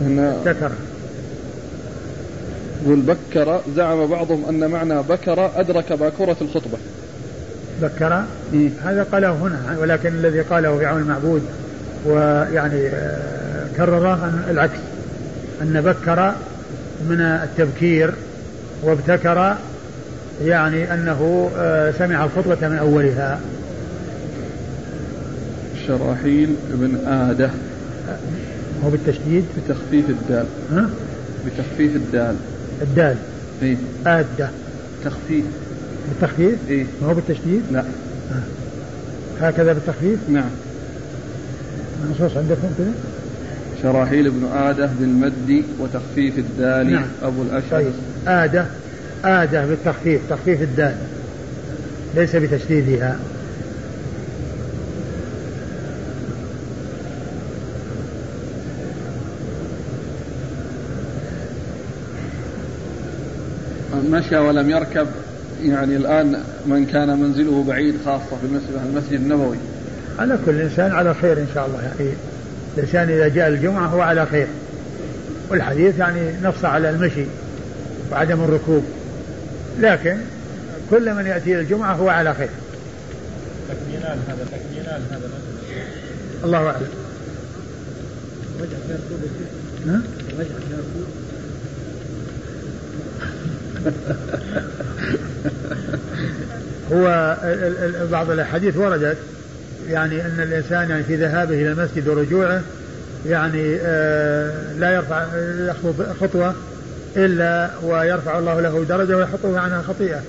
هنا ابتكر. يقول بكر زعم بعضهم أن معنى بكر أدرك باكورة الخطبة. بكر؟ هذا قاله هنا ولكن الذي قاله في عون المعبود ويعني آه، كرره العكس. أن بكر من التبكير وابتكر يعني أنه آه، سمع الخطبة من أولها. شراحيل بن آدة هو بالتشديد؟ بتخفيف الدال. ها؟ بتخفيف الدال. الدال. إيه. آدة. تخفيف. بالتخفيف؟ إيه. ما هو بالتشديد؟ لا. آه. هكذا بالتخفيف؟ نعم. منصوص عندكم كذا؟ شراحيل بن آدة بالمد وتخفيف الدال. نعم. أبو الأشعث. طيب. آدة. آدة بالتخفيف تخفيف الدال. ليس بتشديدها. مشى ولم يركب. يعني الآن من كان منزله بعيد خاصة في المسجد, المسجد النبوي. على كل إنسان على خير إن شاء الله. يعني الإنسان إذا جاء الجمعة هو على خير. والحديث يعني نص على المشي وعدم الركوب. لكن كل من يأتي الجمعة هو على خير. تكميلان هذا تكميلان هذا. الله أعلم. ها؟ هو ال- ال- بعض الأحاديث وردت يعني أن الإنسان يعني في ذهابه إلى المسجد ورجوعه يعني آه، لا يرفع يخطو خطوة إلا ويرفع الله له درجة ويحطه عنها خطيئة.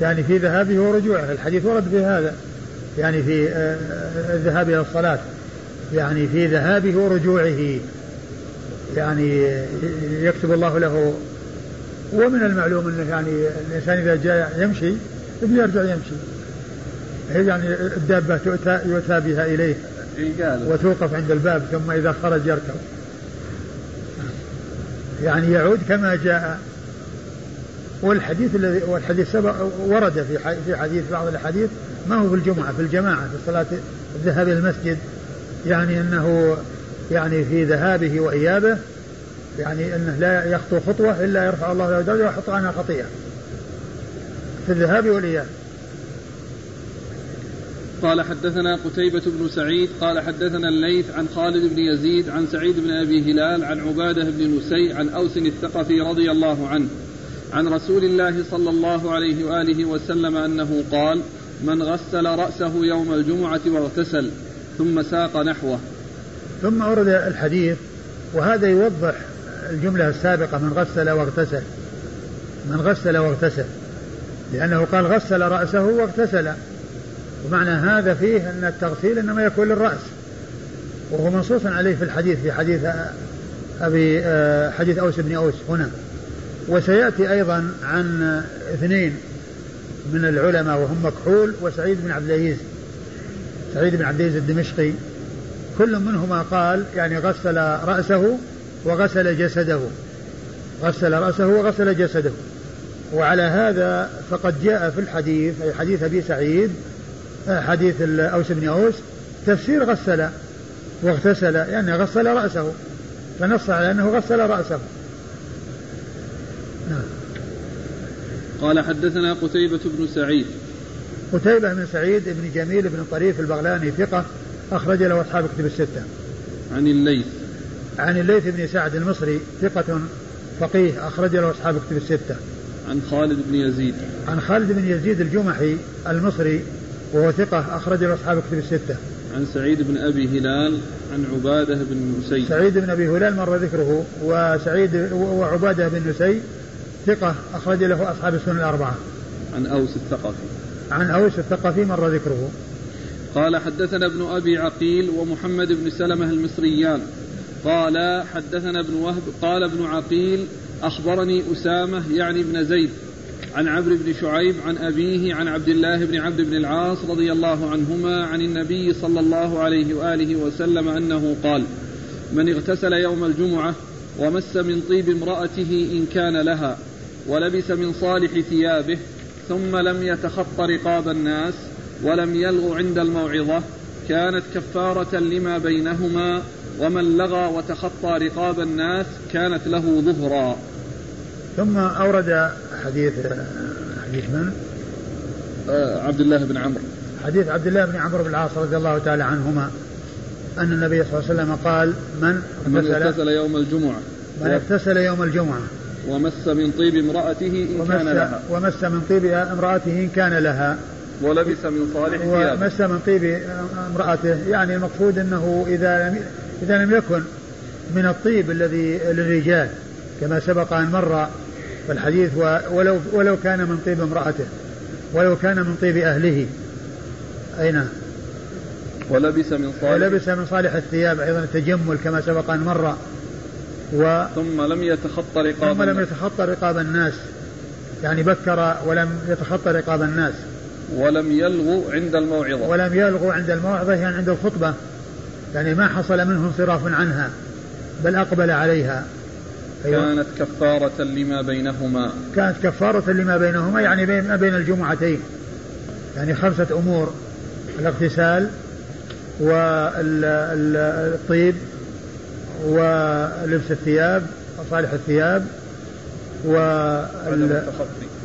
يعني في ذهابه ورجوعه. الحديث ورد في هذا. يعني في آه، الذهاب إلى الصلاة. يعني في ذهابه ورجوعه. يعني يكتب الله له. ومن المعلوم أنه يعني الإنسان إذا جاء يمشي يرجع يمشي. يعني الدابة تؤتى يؤتى بها إليه إيه وتوقف عند الباب ثم إذا خرج يركب. يعني يعود كما جاء. والحديث الذي والحديث سبق ورد في في حديث بعض الأحاديث ما هو في الجمعة في الجماعة في صلاة الذهاب إلى المسجد. يعني انه يعني في ذهابه وإيابه يعني إنه لا يخطو خطوة إلا يرفع الله له درجة ويحط عنها خطيئة. في الذهاب والإياب. قال حدثنا قتيبة بن سعيد قال حدثنا الليث عن خالد بن يزيد عن سعيد بن أبي هلال عن عبادة بن نسي عن أوس الثقفي رضي الله عنه عن رسول الله صلى الله عليه وآله وسلم أنه قال من غسل رأسه يوم الجمعة واغتسل ثم ساق نحوه. ثم ورد الحديث وهذا يوضح الجملة السابقة من غسل واغتسل. من غسل واغتسل لأنه قال غسل رأسه واغتسل. ومعنى هذا فيه أن التغسيل إنما يكون للرأس وهو منصوص عليه في الحديث في حديث أبي آه، حديث أوس بن أوس هنا. وسيأتي أيضا عن اثنين من العلماء وهم مكحول وسعيد بن عبد العزيز سعيد بن عبد العزيز الدمشقي. كل منهما قال يعني غسل رأسه وغسل جسده غسل رأسه وغسل جسده. وعلى هذا فقد جاء في الحديث أي حديث أبي سعيد حديث أوس بن أوس تفسير غسل واغتسل يعني غسل رأسه فنص على أنه غسل رأسه. نعم. قال حدثنا قتيبة بن سعيد. قتيبة بن سعيد بن جميل بن طريف البغلاني ثقة أخرج له أصحاب كتب الستة. عن الليث. عن الليث بن سعد المصري ثقة فقيه أخرج له أصحاب كتب الستة. عن خالد بن يزيد. عن خالد بن يزيد الجمحي المصري وهو ثقة أخرج له أصحاب كتب الستة. عن سعيد بن أبي هلال عن عبادة بن نسي. سعيد بن أبي هلال مر ذكره وسعيد وعبادة بن نسي ثقة أخرج له أصحاب السنن الأربعة. عن أوس الثقفي. عن أوس الثقفي مر ذكره. قال حدثنا ابن أبي عقيل ومحمد بن سلمة المصريان قال حدثنا ابن وهب قال ابن عقيل أخبرني أسامة يعني ابن زيد عن عمرو بن شعيب عن أبيه عن عبد الله بن عبد بن العاص رضي الله عنهما عن النبي صلى الله عليه وآله وسلم أنه قال من اغتسل يوم الجمعة ومس من طيب امرأته إن كان لها ولبس من صالح ثيابه ثم لم يتخط رقاب الناس ولم يلغ عند الموعظة كانت كفارة لما بينهما ومن لغى وتخطى رقاب الناس كانت له ظهرا ثم أورد حديث حديث من؟ آه عبد الله بن عمرو. حديث عبد الله بن عمرو بن العاص رضي الله تعالى عنهما أن النبي صلى الله عليه وسلم قال من من اغتسل يوم الجمعة. من اغتسل يوم الجمعة. ومس من طيب امرأته إن ومس كان لها. ومس من طيب امرأته إن كان لها. ولبس من صالح ثيابه. ومس من طيب امرأته يعني المقصود أنه إذا لم إذا لم يكن من الطيب الذي للرجال كما سبق أن مر في الحديث ولو ولو كان من طيب امرأته ولو كان من طيب أهله. أي نعم. ولبس من صالح ولبس من صالح الثياب أيضا التجمل كما سبق أن مر. و ثم لم يتخطى رقاب ثم لم يتخطى رقاب الناس. يعني بكر ولم يتخطى رقاب الناس. ولم يلغو عند الموعظة. ولم يلغو عند الموعظة يعني عند الخطبة. يعني ما حصل منه انصراف عنها بل أقبل عليها. كانت كفارة لما بينهما. كانت كفارة لما بينهما يعني بين ما بين الجمعتين. يعني خمسة أمور الاغتسال والطيب ولبس الثياب وصالح الثياب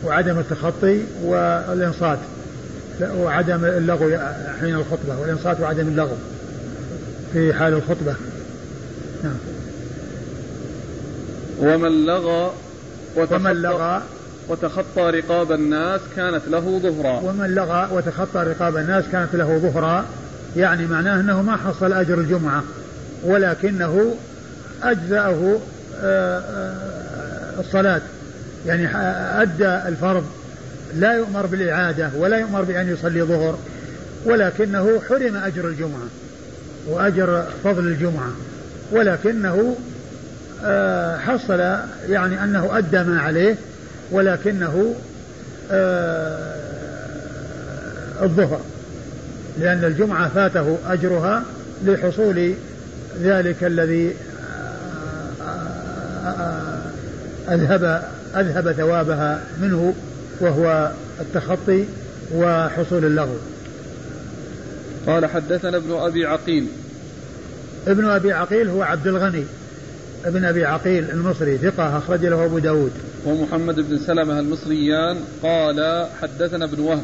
وعدم التخطي والإنصات. وعدم اللغو حين الخطبة والإنصات وعدم اللغو في حال الخطبة. نعم. ومن لغى ومن لغى وتخطى رقاب الناس كانت له ظهرا. ومن لغى وتخطى رقاب الناس كانت له ظهرا. يعني معناه أنه ما حصل أجر الجمعة ولكنه أجزأه آه، آه، الصلاة. يعني أدى الفرض. لا يؤمر بالإعادة ولا يؤمر بأن يصلي ظهر ولكنه حرم أجر الجمعة وأجر فضل الجمعة. ولكنه حصل يعني أنه أدى ما عليه ولكنه الظهر لأن الجمعة فاته أجرها لحصول ذلك الذي أذهب أذهب ثوابها منه وهو التخطي وحصول اللغو قال حدثنا ابن أبي عقيل. ابن أبي عقيل هو عبد الغني. ابن أبي عقيل المصري ثقة أخرج له أبو داود. ومحمد بن سلمة المصريان. قال حدثنا ابن وهب.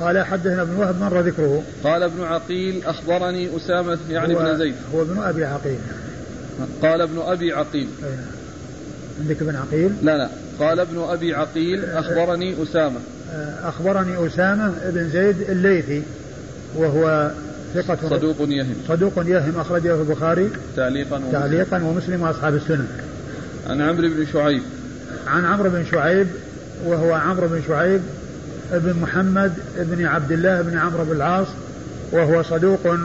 قال حدثنا ابن وهب مر ذكره. قال ابن عقيل أخبرني أسامة يعني ابن زيد. هو ابن أبي عقيل. قال ابن أبي عقيل. عندك ابن عقيل؟ لا لا. قال ابن أبي عقيل أخبرني أسامة. أخبرني أسامة بن زيد الليثي وهو ثقة صدوق يهم. صدوق يهم أخرجه البخاري. تعليقا تعليقا ومسلم وأصحاب السنن عن عمرو بن شعيب. عن عمرو بن شعيب وهو عمرو بن شعيب بن محمد بن عبد الله بن عمرو بن العاص وهو صدوق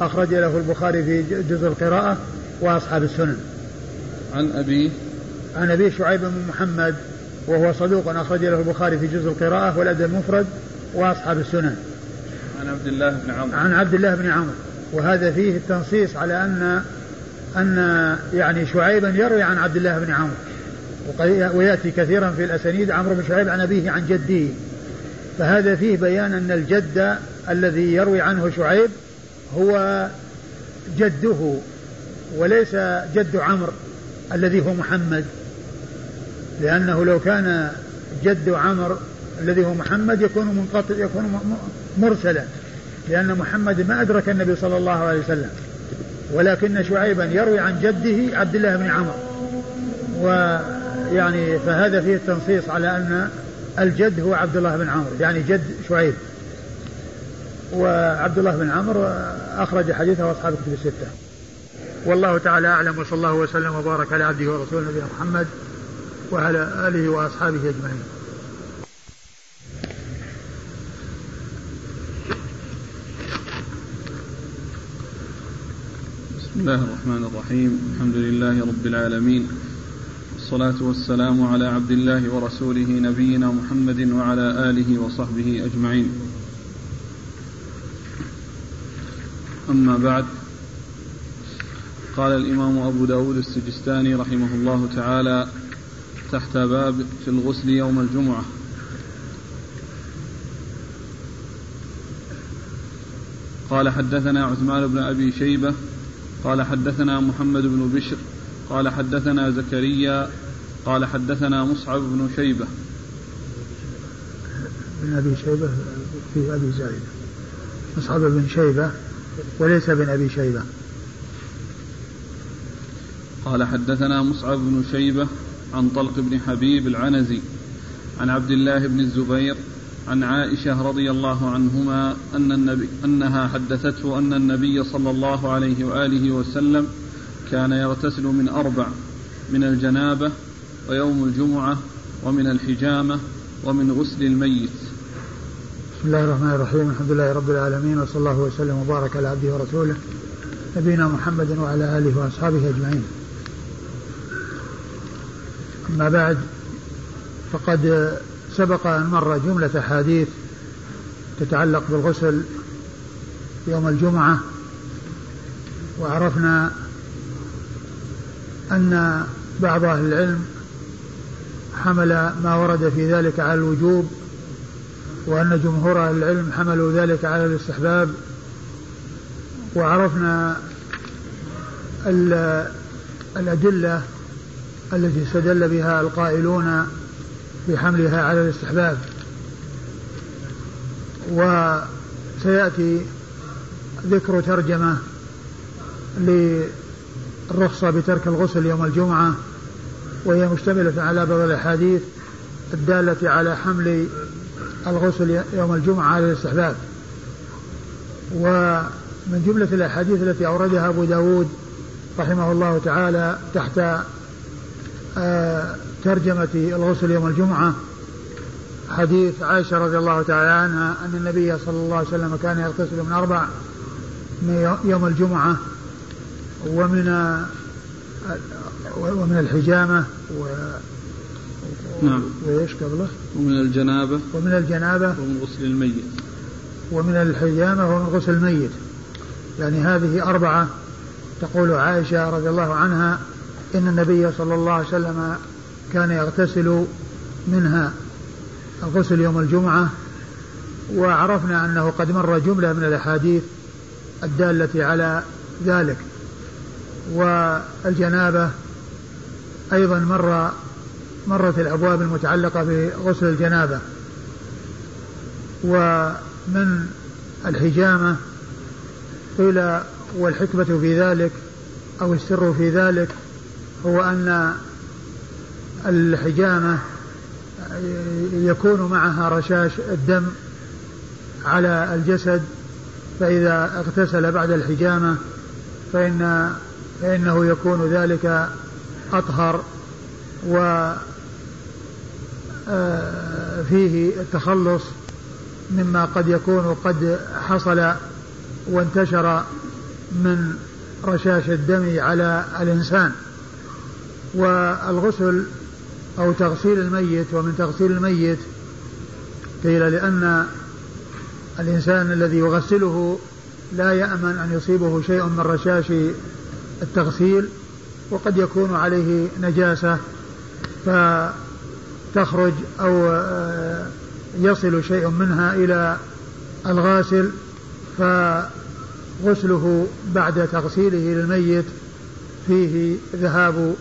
أخرج له البخاري في جزء القراءة وأصحاب السنن عن أبيه عن أبي شعيب بن محمد وهو صدوق أخرج له البخاري في جزء القراءة والأدب المفرد وأصحاب السنن عن عبد الله بن عمرو. عن عبد الله بن عمرو. وهذا فيه التنصيص على أن أن يعني شعيبا يروي عن عبد الله بن عمرو. ويأتي كثيرا في الأسانيد عمرو بن شعيب عن أبيه عن جده. فهذا فيه بيان أن الجد الذي يروي عنه شعيب هو جده وليس جد عمرو الذي هو محمد. لأنه لو كان جد عمرو الذي هو محمد يكون منقطع يكون مرسلا لأن محمد ما أدرك النبي صلى الله عليه وسلم. ولكن شعيبا يروي عن جده عبد الله بن عمرو. ويعني فهذا فيه التنصيص على أن الجد هو عبد الله بن عمرو يعني جد شعيب. وعبد الله بن عمرو أخرج حديثه أصحاب الكتب الستة. والله تعالى أعلم وصلى الله وسلم وبارك على عبده ورسوله نبينا محمد وعلى آله وأصحابه أجمعين. بسم الله الرحمن الرحيم. الحمد لله رب العالمين. والصلاة والسلام على عبد الله ورسوله نبينا محمد وعلى آله وصحبه أجمعين. أما بعد قال الإمام أبو داود السجستاني رحمه الله تعالى تحت باب في الغسل يوم الجمعة. قال حدثنا عثمان بن أبي شيبة قال حدثنا محمد بن بشر قال حدثنا زكريا قال حدثنا مصعب بن شيبة. بن أبي شيبة في أبي زايد. مصعب بن شيبة وليس بن أبي شيبة. قال حدثنا مصعب بن شيبة عن طلق بن حبيب العنزي عن عبد الله بن الزبير عن عائشة رضي الله عنهما أن النبي أنها حدثته أن النبي صلى الله عليه وآله وسلم كان يغتسل من أربع من الجنابة ويوم الجمعة ومن الحجامة ومن غسل الميت. بسم الله الرحمن الرحيم. الحمد لله رب العالمين وصلى الله وسلم وبارك على عبده ورسوله نبينا محمد وعلى آله وأصحابه أجمعين. أما بعد فقد سبق أن مر جملة أحاديث تتعلق بالغسل يوم الجمعة وعرفنا أن بعض أهل العلم حمل ما ورد في ذلك على الوجوب وأن جمهور أهل العلم حملوا ذلك على الاستحباب وعرفنا الأدلة التي استدل بها القائلون بحملها على الاستحباب. وسيأتي ذكر ترجمة للرخصة بترك الغسل يوم الجمعة وهي مشتملة على بعض الأحاديث الدالة على حمل الغسل يوم الجمعة على الاستحباب. ومن جملة الأحاديث التي أوردها أبو داود رحمه الله تعالى تحت آه، ترجمة الغسل يوم الجمعة حديث عائشة رضي الله تعالى عنها أن النبي صلى الله عليه وسلم كان يغتسل من أربع من يوم الجمعة ومن ومن الحجامة و نعم. وإيش قبله؟ ومن الجنابة. ومن الجنابة. ومن غسل الميت. ومن الحجامة ومن غسل الميت. يعني هذه أربعة تقول عائشة رضي الله عنها إن النبي صلى الله عليه وسلم كان يغتسل منها الغسل يوم الجمعة وعرفنا أنه قد مر جملة من الأحاديث الدالة على ذلك. والجنابة أيضا مر مرت الأبواب المتعلقة بغسل الجنابة. ومن الحجامة قيل والحكمة في ذلك أو السر في ذلك هو أن الحجامة يكون معها رشاش الدم على الجسد فإذا اغتسل بعد الحجامة فإن فإنه يكون ذلك أطهر و آه، فيه التخلص مما قد يكون قد حصل وانتشر من رشاش الدم على الإنسان. والغسل أو تغسيل الميت ومن تغسيل الميت قيل لأن الإنسان الذي يغسله لا يأمن أن يصيبه شيء من رشاش التغسيل وقد يكون عليه نجاسة فتخرج أو يصل شيء منها إلى الغاسل فغسله بعد تغسيله للميت فيه ذهاب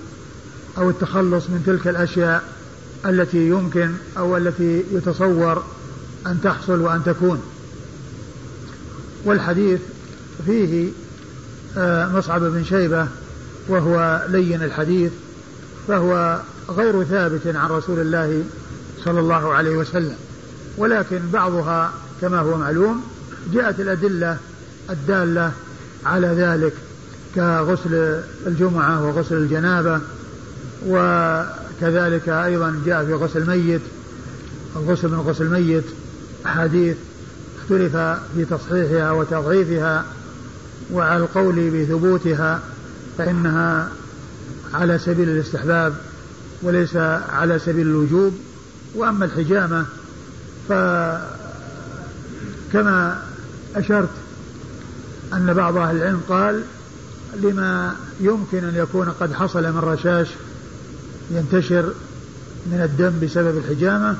أو التخلص من تلك الأشياء التي يمكن أو التي يتصور أن تحصل وأن تكون. والحديث فيه آه، مصعب بن شيبة وهو لين الحديث فهو غير ثابت عن رسول الله صلى الله عليه وسلم. ولكن بعضها كما هو معلوم جاءت الأدلة الدالة على ذلك كغسل الجمعة وغسل الجنابة وكذلك أيضا جاء في غسل الميت الغسل من غسل الميت أحاديث اختلف في تصحيحها وتضعيفها وعلى القول بثبوتها فإنها على سبيل الاستحباب وليس على سبيل الوجوب. وأما الحجامة فكما أشرت أن بعض أهل العلم قال لما يمكن أن يكون قد حصل من رشاش ينتشر من الدم بسبب الحجامة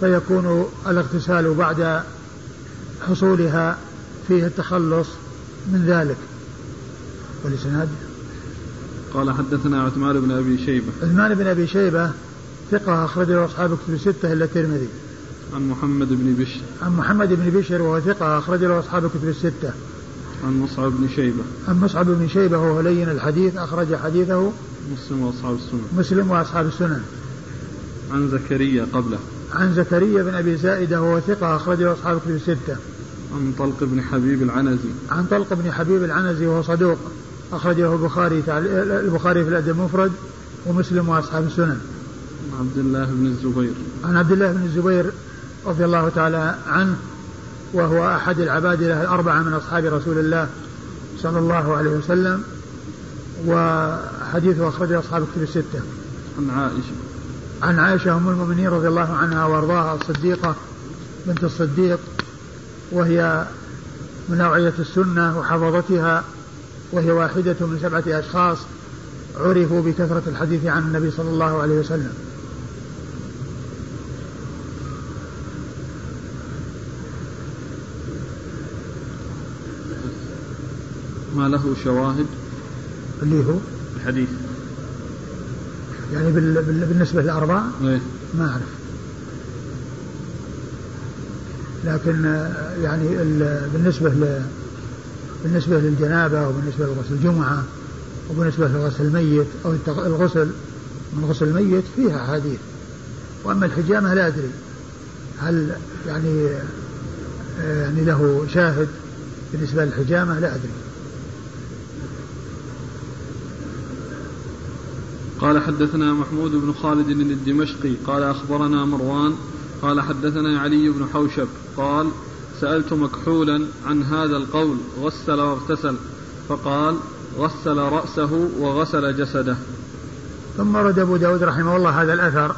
فيكون الاغتسال بعد حصولها فيه التخلص من ذلك. والإسناد؟ قال حدثنا عثمان بن أبي شيبة. عثمان بن أبي شيبة ثقة أخرجه أصحاب كتب الستة إلا الترمذي. عن محمد بن بشر. عن محمد بن بشر وهو ثقة أخرج له أصحاب كتب الستة. عن مصعب بن شيبة. عن مصعب بن شيبة وهو لين الحديث أخرج حديثه مسلم وأصحاب السنن مسلم وأصحاب السنن عن زكريا قبله. عن زكريا بن أبي زائدة وهو ثقة أخرج له أصحاب كتب الستة. عن طلق بن حبيب العنزي. عن طلق بن حبيب العنزي وهو صدوق أخرجه البخاري البخاري في الأدب المفرد ومسلم وأصحاب السنن عن عبد الله بن الزبير. عن عبد الله بن الزبير رضي الله تعالى عنه وهو أحد العبادلة الأربعة من أصحاب رسول الله صلى الله عليه وسلم. وحديثه أخرجه أصحاب الكتب الستة. عن عائشة. عن عائشة أم المؤمنين رضي الله عنها وأرضاها الصديقة بنت الصديق وهي من أوعية السنة وحفظتها وهي واحدة من سبعة أشخاص عرفوا بكثرة الحديث عن النبي صلى الله عليه وسلم. ما له شواهد؟ اللي هو؟ الحديث. يعني بال... بال... بالنسبة للأربعة إيه. ما أعرف. لكن يعني ال... بالنسبة ل... بالنسبة للجنابة وبالنسبة لغسل الجمعة وبالنسبة لغسل الميت أو الغسل من غسل الميت فيها أحاديث. وأما الحجامة لا أدري. هل يعني آه، يعني له شاهد بالنسبة للحجامة؟ لا أدري. قال حدثنا محمود بن خالد الدمشقي قال أخبرنا مروان قال حدثنا علي بن حوشب قال سألت مكحولا عن هذا القول غسل واغتسل فقال غسل رأسه وغسل جسده. ثم رد أبو داود رحمه الله هذا الأثر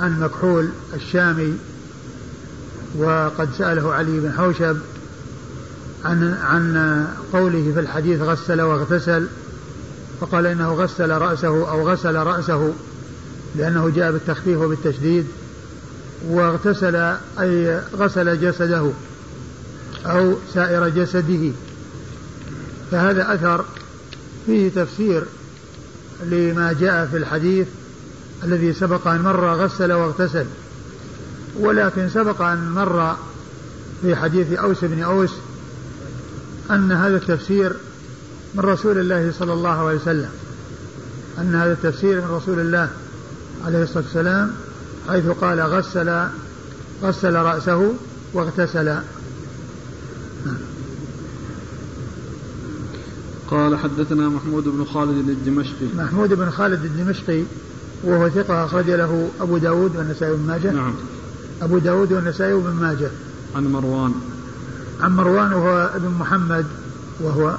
عن مكحول الشامي وقد سأله علي بن حوشب عن عن قوله في الحديث غسل واغتسل. فقال إنه غسل رأسه أو غسل رأسه لأنه جاء بالتخفيف وبالتشديد واغتسل أي غسل جسده أو سائر جسده. فهذا أثر فيه تفسير لما جاء في الحديث الذي سبق أن مر غسل واغتسل. ولكن سبق أن مر في حديث أوس بن أوس أن هذا التفسير من رسول الله صلى الله عليه وسلم. أن هذا التفسير من رسول الله عليه الصلاة والسلام حيث قال غسل غسل رأسه واغتسل. قال حدثنا محمود بن خالد الدمشقي. محمود بن خالد الدمشقي وهو ثقة أخرج له أبو داود والنسائي بن ماجه. نعم. أبو داود والنسائي بن ماجه. عن مروان. عن مروان وهو ابن محمد وهو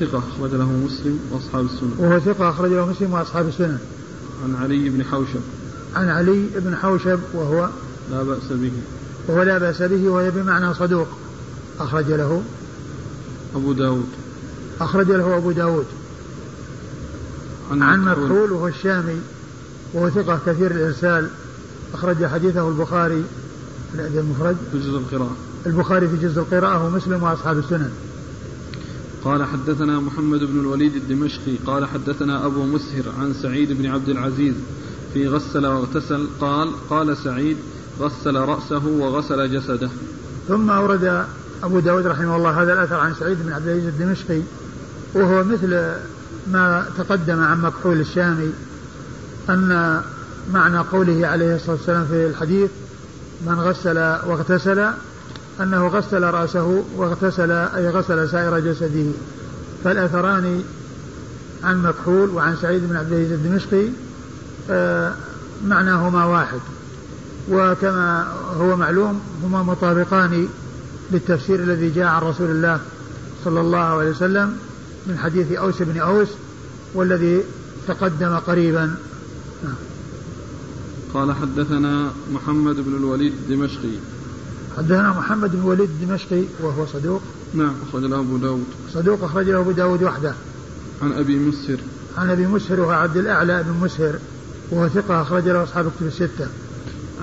ثقة أخرج له مسلم وأصحاب السنن وهو ثقة أخرج له مسلم وأصحاب السنن عن علي بن حوشب. عن علي بن حوشب وهو لا بأس به. وهو لا بأس به وهي بمعنى صدوق. أخرج له أبو داود. أخرج له أبو داود. عن, عن مكحول. وهو الشامي وهو ثقة كثير الإرسال. أخرج حديثه البخاري. في الأدب المفرد. في جزء القراءة. البخاري في جزء القراءة ومسلم وأصحاب السنن قال حدثنا محمد بن الوليد الدمشقي قال حدثنا أبو مسهر عن سعيد بن عبد العزيز في غسل واغتسل قال قال سعيد غسل رأسه وغسل جسده. ثم أورد أبو داود رحمه الله هذا الأثر عن سعيد بن عبد العزيز الدمشقي وهو مثل ما تقدم عن مكحول الشامي أن معنى قوله عليه الصلاة والسلام في الحديث من غسل واغتسل أنه غسل رأسه واغتسل أي غسل سائر جسده. فالأثران عن مكحول وعن سعيد بن عبد العزيز الدمشقي آه، معناهما واحد. وكما هو معلوم هما مطابقان للتفسير الذي جاء عن رسول الله صلى الله عليه وسلم من حديث أوس بن أوس والذي تقدم قريبا. قال حدثنا محمد بن الوليد الدمشقي. حدثنا محمد بن الوليد الدمشقي وهو صدوق. نعم أخرج له أبو داود. صدوق أخرج له أبو داود وحده. عن أبي مسهر. عن أبي مسهر وهو عبد الأعلى بن مسهر وهو ثقة أخرج له أصحاب كتب الستة.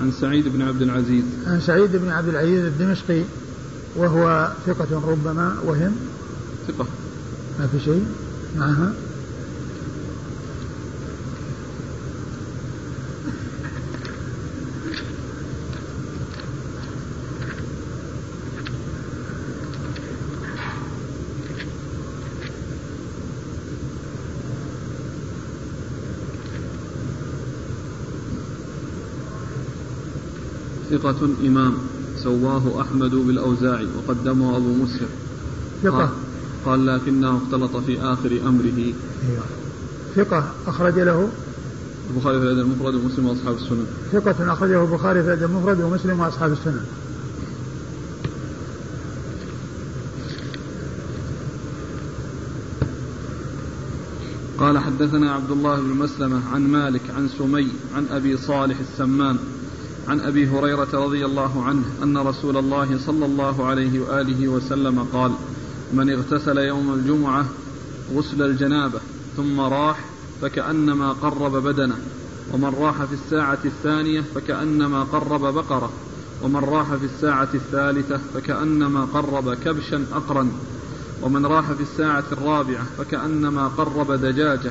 عن سعيد بن عبد العزيز. عن سعيد بن عبد العزيز الدمشقي وهو ثقة ربما وهم. ثقة. ما في شيء؟ معها. ثقة إمام سواه أحمد بالأوزاعي وقدمه أبو مسهر ثقة. قال لكنه اختلط في آخر أمره. أيوة. ثقة أخرج له؟ البخاري في الأدب المفرد ومسلم وأصحاب السنن. ثقة أخرجه البخاري في الأدب المفرد ومسلم وأصحاب السنن. قال حدثنا عبد الله بن مسلمة عن مالك عن سمي عن أبي صالح السمان. عن أبي هريرة رضي الله عنه أن رسول الله صلى الله عليه وآله وسلم قال من اغتسل يوم الجمعة غسل الجنابة ثم راح فكأنما قرب بدنه ومن راح في الساعة الثانية فكأنما قرب بقرة ومن راح في الساعة الثالثة فكأنما قرب كبشا اقرا ومن راح في الساعة الرابعة فكأنما قرب دجاجة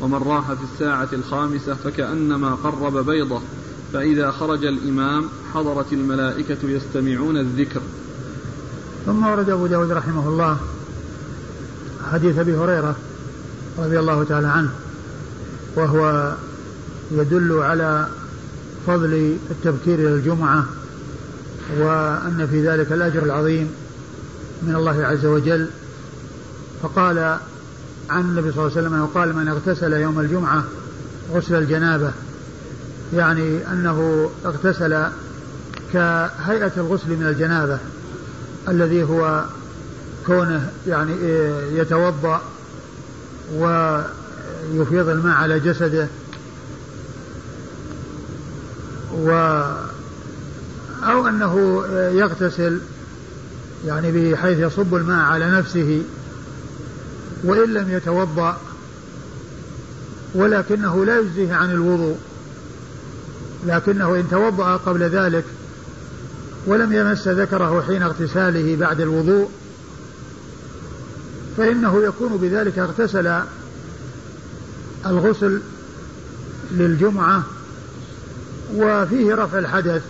ومن راح في الساعة الخامسة فكأنما قرب بيضة فإذا خرج الإمام حضرت الملائكة يستمعون الذكر. ثم ورد أبو داود رحمه الله حديث أبي هريرة رضي الله تعالى عنه وهو يدل على فضل التبكير إلى الجمعة وأن في ذلك الأجر العظيم من الله عز وجل. فقال عن النبي صلى الله عليه وسلم أنه قال من اغتسل يوم الجمعة غسل الجنابة يعني أنه اغتسل كهيئة الغسل من الجنابة الذي هو كونه يعني يتوضأ ويفيض الماء على جسده و أو أنه يغتسل يعني بحيث يصب الماء على نفسه وإن لم يتوضأ ولكنه لا يجزيه عن الوضوء. لكنه إن توضأ قبل ذلك ولم يمس ذكره حين اغتساله بعد الوضوء فإنه يكون بذلك اغتسل الغسل للجمعة وفيه رفع الحدث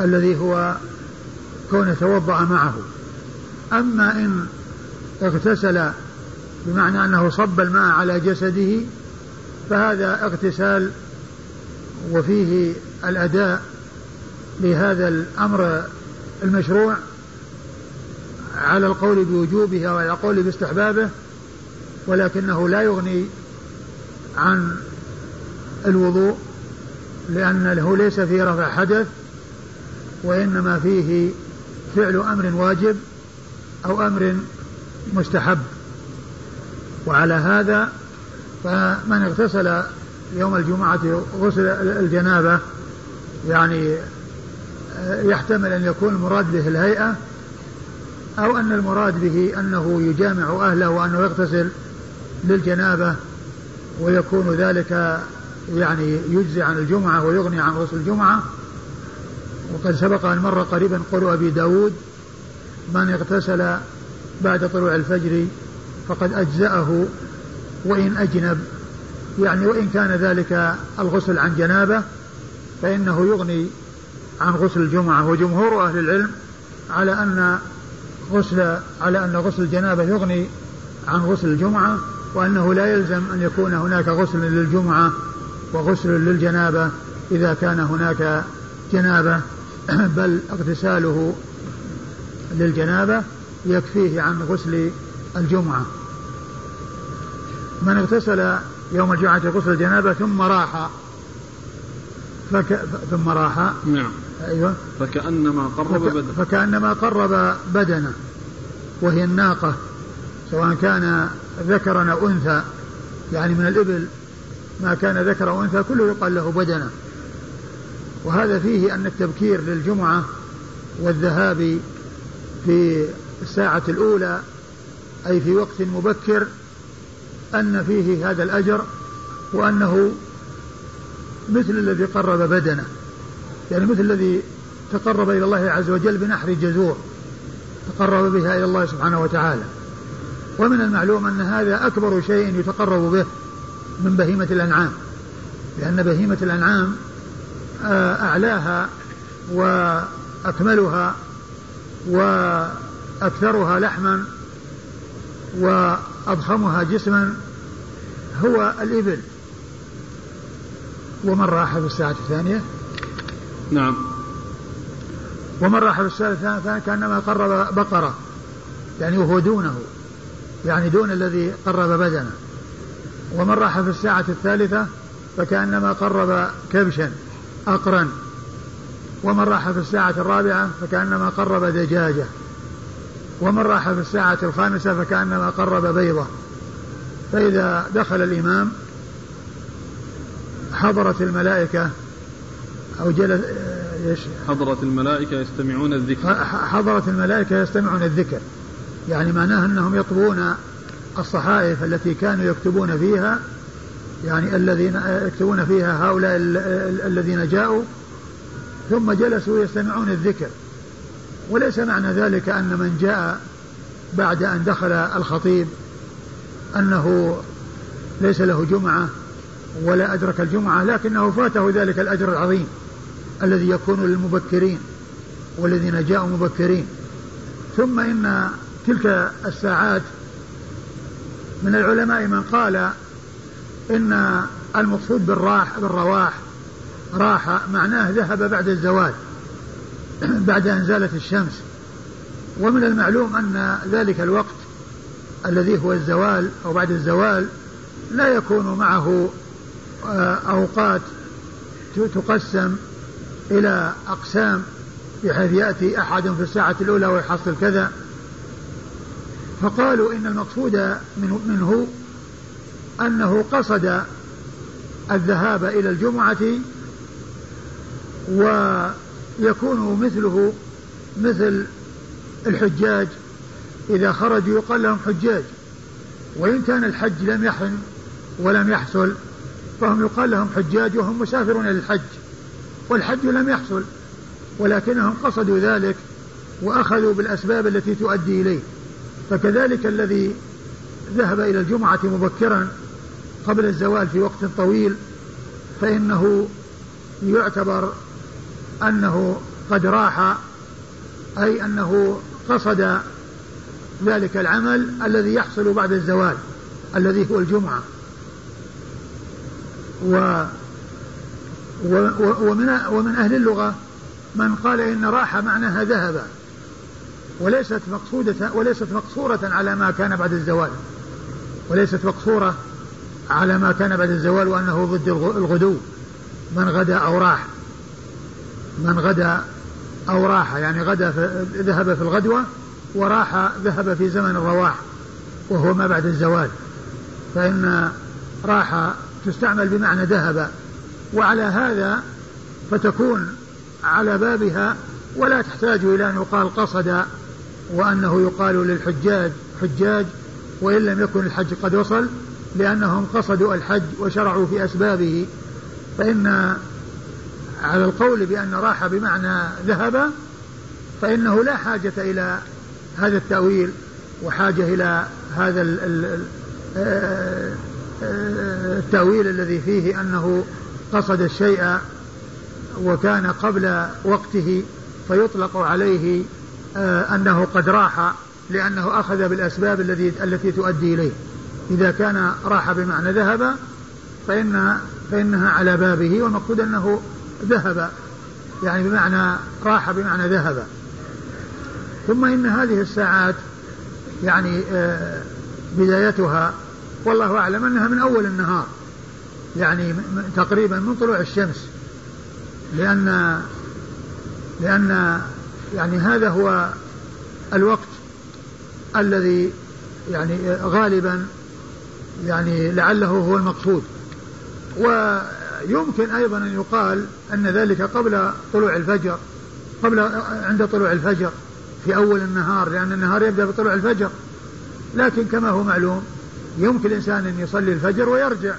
الذي هو كونه توضأ معه. أما إن اغتسل بمعنى أنه صب الماء على جسده فهذا اغتسال وفيه الأداء لهذا الأمر المشروع على القول بوجوبه أو على القول باستحبابه ولكنه لا يغني عن الوضوء لأن له ليس فيه رفع حدث وإنما فيه فعل أمر واجب أو أمر مستحب. وعلى هذا فمن اغتسل يوم الجمعة غسل الجنابة يعني آه، يحتمل أن يكون المراد به الهيئة أو أن المراد به أنه يجامع أهله وأنه يغتسل للجنابة ويكون ذلك يعني يجزي عن الجمعة ويغني عن غسل الجمعة. وقد سبق أن مر قريبا قول أبي داود من اغتسل بعد طلوع الفجر فقد أجزأه وإن أجنب يعني وإن كان ذلك الغسل عن جنابة فإنه يغني عن غسل الجمعة وجمهور أهل العلم على أن غسل على أن غسل الجنابة يغني عن غسل الجمعة وأنه لا يلزم أن يكون هناك غسل للجمعة وغسل للجنابة إذا كان هناك جنابة بل اغتساله للجنابة يكفيه عن غسل الجمعة. من اغتسل يوم الجمعة غسل الجنابة ثم راح. فك... ثم راح. نعم. أيوة. فكأنما قرب فك... بدنه فكأنما قرب بدنه وهي الناقة. سواء كان ذكرا أو أنثى. يعني من الإبل. ما كان ذكر أو أنثى كله يقال له بدنه وهذا فيه أن التبكير للجمعة والذهاب في الساعة الأولى أي في وقت مبكر أن فيه هذا الأجر وأنه مثل الذي قرب بدنه. يعني مثل الذي تقرب إلى الله عز وجل بنحر جزور تقرب بها إلى الله سبحانه وتعالى. ومن المعلوم أن هذا أكبر شيء يتقرب به من بهيمة الأنعام. لأن بهيمة الأنعام آه، أعلاها وأكملها وأكثرها لحما وأضخمها جسما هو الإبل. ومن راح في الساعة الثانية؟ نعم. ومن راح في الساعة الثانية؟ كأنما قرب بقرة. يعني وهو دونه. يعني دون الذي قرب بدنه. ومن راح في الساعة الثالثة؟ فكأنما قرب كبشا أقرا. ومن راح في الساعة الرابعة؟ فكأنما قرب دجاجة. ومن راح في الساعة الخامسة فكأنما قرب بيضة. فإذا دخل الإمام حضرت الملائكة أو جلس إيش؟ حضرت الملائكة يستمعون الذكر. حضرت الملائكة يستمعون الذكر. يعني معناه أنهم يطلبون الصحائف التي كانوا يكتبون فيها يعني الذين يكتبون فيها هؤلاء الذين جاءوا ثم جلسوا يستمعون الذكر. وليس معنى ذلك أن من جاء بعد أن دخل الخطيب أنه ليس له جمعة ولا أدرك الجمعة لكنه فاته ذلك الأجر العظيم الذي يكون للمبكرين والذين جاءوا مبكرين. ثم إن تلك الساعات من العلماء من قال إن المقصود بالراح بالرواح راح معناه ذهب بعد الزوال. بعد أن زالت الشمس. ومن المعلوم أن ذلك الوقت الذي هو الزوال أو بعد الزوال لا يكون معه آه، أوقات تقسم إلى أقسام بحيث يأتي أحد في الساعة الأولى ويحصل كذا. فقالوا إن المقصود منه أنه قصد الذهاب إلى الجمعة ويكون مثله مثل الحجاج. إذا خرجوا يقال لهم حجاج. وإن كان الحج لم يحن ولم يحصل فهم يقال لهم حجاج وهم مسافرون للحج. والحج لم يحصل ولكنهم قصدوا ذلك وأخذوا بالأسباب التي تؤدي إليه. فكذلك الذي ذهب إلى الجمعة مبكرا قبل الزوال في وقت طويل فإنه يعتبر أنه قد راح أي أنه قصد ذلك العمل الذي يحصل بعد الزوال الذي هو الجمعة. و ومن ومن أهل اللغة من قال إن راح معناها ذهب وليست مقصودة وليست مقصورة على ما كان بعد الزوال وليست مقصورة على ما كان بعد الزوال وأنه ضد الغدو من غدا أو راح. من غدا أو راح يعني غدا ذهب في الغدوة وراح ذهب في زمن الرواح وهو ما بعد الزوال. فإن راح تستعمل بمعنى ذهب وعلى هذا فتكون على بابها ولا تحتاج إلى أن يقال قصد وأنه يقال للحجاج حجاج وإن لم يكن الحج قد وصل لأنهم قصدوا الحج وشرعوا في أسبابه. فإن على القول بأن راح بمعنى ذهب فإنه لا حاجة إلى هذا التأويل وحاجة إلى هذا التأويل الذي فيه أنه قصد الشيء وكان قبل وقته فيطلق عليه آه، أنه قد راح لأنه أخذ بالأسباب التي التي تؤدي إليه. إذا كان راح بمعنى ذهب فإن فإنها على بابه والمقصود أنه ذهب يعني بمعنى راح بمعنى ذهب. ثم إن هذه الساعات يعني آه، بدايتها والله أعلم أنها من أول النهار يعني تقريبا من طلوع الشمس. لأن لأن يعني هذا هو الوقت الذي يعني غالبا يعني لعله هو المقصود. ويمكن أيضا أن يقال أن ذلك قبل طلوع الفجر قبل عند طلوع الفجر في أول النهار لأن النهار يبدأ بطلوع الفجر. لكن كما هو معلوم يمكن الإنسان أن يصلي الفجر ويرجع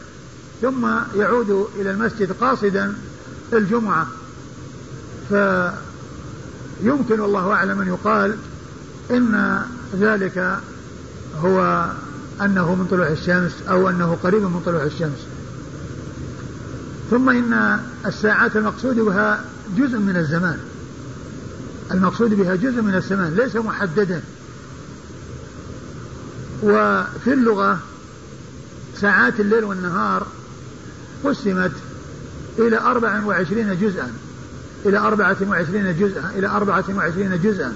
ثم يعود إلى المسجد قاصدا الجمعة. فيمكن والله أعلم أن يقال إن ذلك هو أنه من طلوع الشمس أو أنه قريب من طلوع الشمس. ثم إن الساعات المقصود بها جزء من الزمان. المقصود بها جزء من الزمان ليس محددا. وفي اللغة ساعات الليل والنهار قسمت إلى أربع وعشرين جزءا إلى أربعة وعشرين جزءا إلى أربعة وعشرين جزءا.